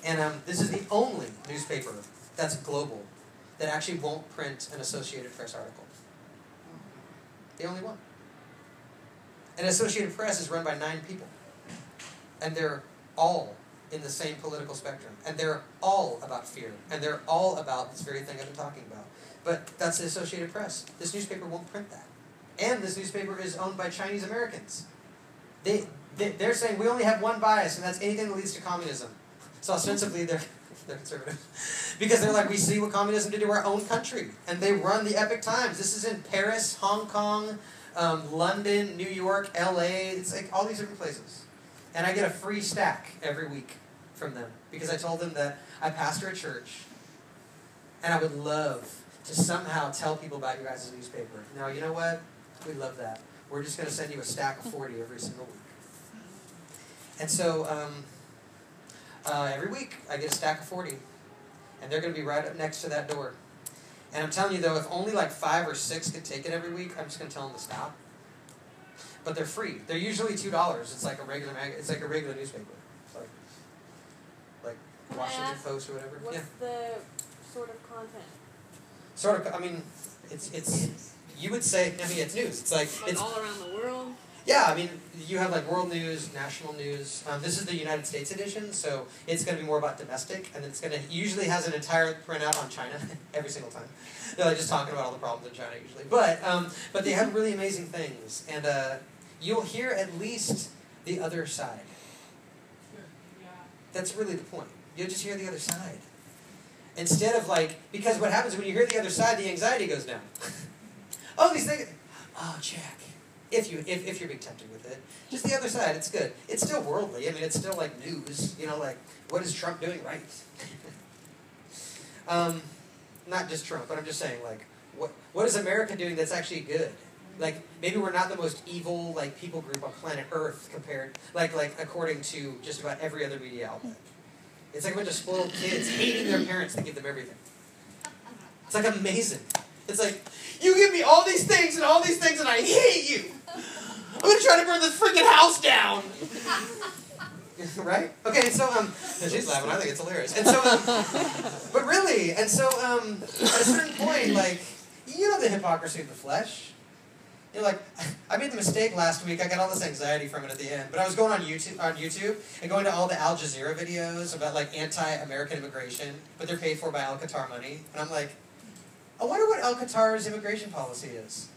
And um, this is the only newspaper that's global that actually won't print an Associated Press article. The only one. And Associated Press is run by nine people. And they're all in the same political spectrum. And they're all about fear. And they're all about this very thing I've been talking about. But that's the Associated Press. This newspaper won't print that. And this newspaper is owned by Chinese Americans. They, they, they're saying we only have one bias, and that's anything that leads to communism. So ostensibly, they're, (laughs) they're conservative. (laughs) because they're like, we see what communism did to our own country. And they run the Epoch Times. This is in Paris, Hong Kong, um, London, New York, LA. It's like all these different places. And I get a free stack every week from them because I told them that I pastor a church and I would love to somehow tell people about your guys' newspaper. Now, you know what? We love that. We're just going to send you a stack of 40 every single week. And so um, uh, every week I get a stack of 40, and they're going to be right up next to that door. And I'm telling you though, if only like five or six could take it every week, I'm just going to tell them to stop. But they're free. They're usually two dollars. It's like a regular mag- It's like a regular newspaper. It's like, like Can I Washington ask, Post or whatever. What's Yeah, the sort of content? sort of. I mean, it's it's. You would say. I mean, it's news. It's like Like it's all around the world? Yeah, I mean, you have like world news, national news. Um, this is the United States edition, so it's going to be more about domestic, and it's going to usually has an entire printout on China (laughs) every single time. They're like, just talking about all the problems in China usually, but um, but they have really amazing things, and uh, you'll hear at least the other side. That's really the point. You'll just hear the other side. Instead of like, because what happens when you hear the other side, the anxiety goes down. (laughs) oh, these things. Oh, Jack. if you if, if you're being tempted with it. Just the other side, it's good. It's still worldly. I mean, it's still like news. You know, like what is Trump doing right? (laughs) um, not just Trump, but I'm just saying like what what is America doing that's actually good? Like maybe we're not the most evil like people group on planet Earth compared like like according to just about every other media outlet. It's like a bunch of spoiled kids hating their parents that give them everything. It's like amazing. It's like you give me all these things and all these things and I hate you. I'm gonna try to burn this freaking house down. (laughs) right? Okay, so um, she's laughing. I think it's hilarious. And so, um, but really, and so um, at a certain point, like you know the hypocrisy of the flesh. You're like, (laughs) I made the mistake last week. I got all this anxiety from it at the end. But I was going on YouTube on YouTube and going to all the Al Jazeera videos about like anti-American immigration, but they're paid for by Al Qatar money. And I'm like, I wonder what Al Qatar's immigration policy is.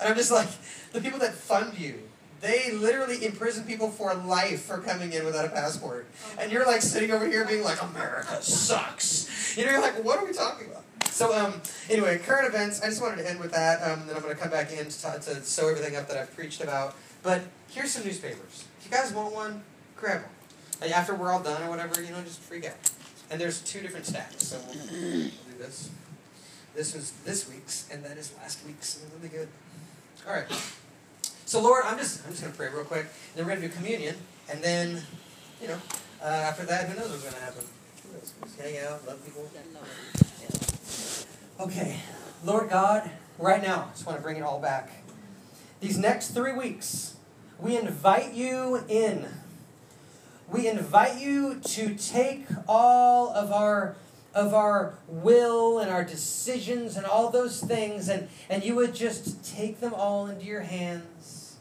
And I'm just like, (laughs) the people that fund you, they literally imprison people for life for coming in without a passport. And you're like sitting over here being like, America sucks. You know, you're like, what are we talking about? So, um, anyway, current events. I just wanted to end with that. Um, then I'm going to come back in to, to sew everything up that I've preached about. But here's some newspapers. If you guys want one, grab one. Like after we're all done or whatever, you know, just freak out. And there's two different stacks, so we'll, do this. This was this week's, and that is last week's. Really good. All right. So Lord, I'm just I'm just gonna pray real quick, and then we're gonna do communion, and then, you know, uh, after that, who knows what's gonna happen? Who knows? Just hang out, love people. Okay, Lord God, right now, I just want to bring it all back. These next three weeks, we invite you in. We invite you to take all of our of our will and our decisions and all those things and, and you would just take them all into your hands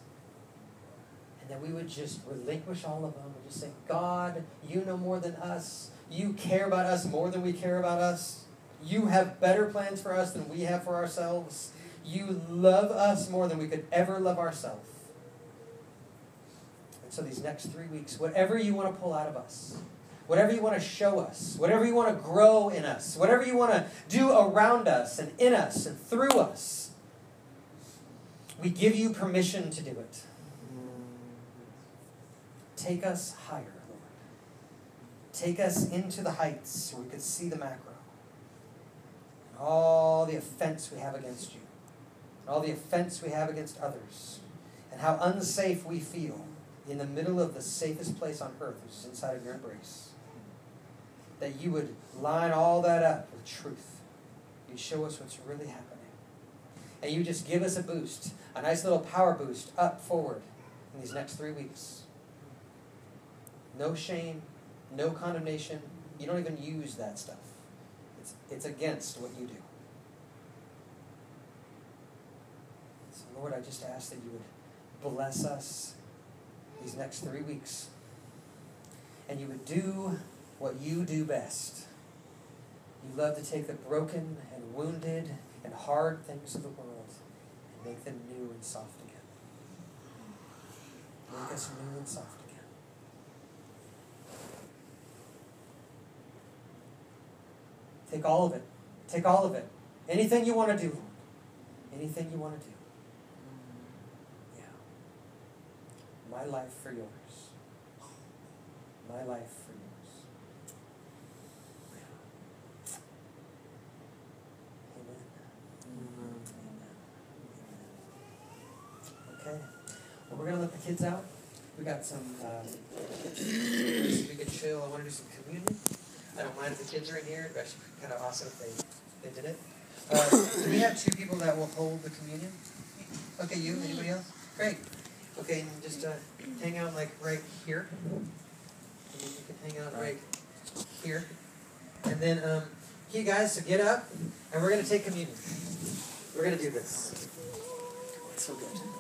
and then we would just relinquish all of them and just say god you know more than us you care about us more than we care about us you have better plans for us than we have for ourselves. You love us more than we could ever love ourselves. And so, these next three weeks, whatever you want to pull out of us, whatever you want to show us, whatever you want to grow in us, whatever you want to do around us and in us and through us, we give you permission to do it. Take us higher, Lord. Take us into the heights where we could see the macro all the offense we have against you, and all the offense we have against others, and how unsafe we feel in the middle of the safest place on earth, which is inside of your embrace. That you would line all that up with truth. You show us what's really happening. And you just give us a boost, a nice little power boost up forward in these next three weeks. No shame, no condemnation. You don't even use that stuff. It's, against what you do. So, Lord, I just ask that you would bless us these next three weeks. And you would do what you do best. You love to take the broken and wounded and hard things of the world and make them new and soft again. Make us new and soft again. Take all of it. Take all of it. Anything you want to do. Anything you want to do. Yeah. My life for yours. My life for yours. Yeah. Amen. Amen. Okay. Well, we're going to let the kids out. We got some. Um, we could chill. I want to do some communion. I don't mind if the kids are in here. It'd actually be kind of awesome if they, they did it. Uh, (coughs) do we have two people that will hold the communion? Okay, you? Anybody else? Great. Okay, and just uh, hang out like right here. And you can hang out right here. And then, um, you guys, so get up, and we're going to take communion. We're going to do this. It's so good.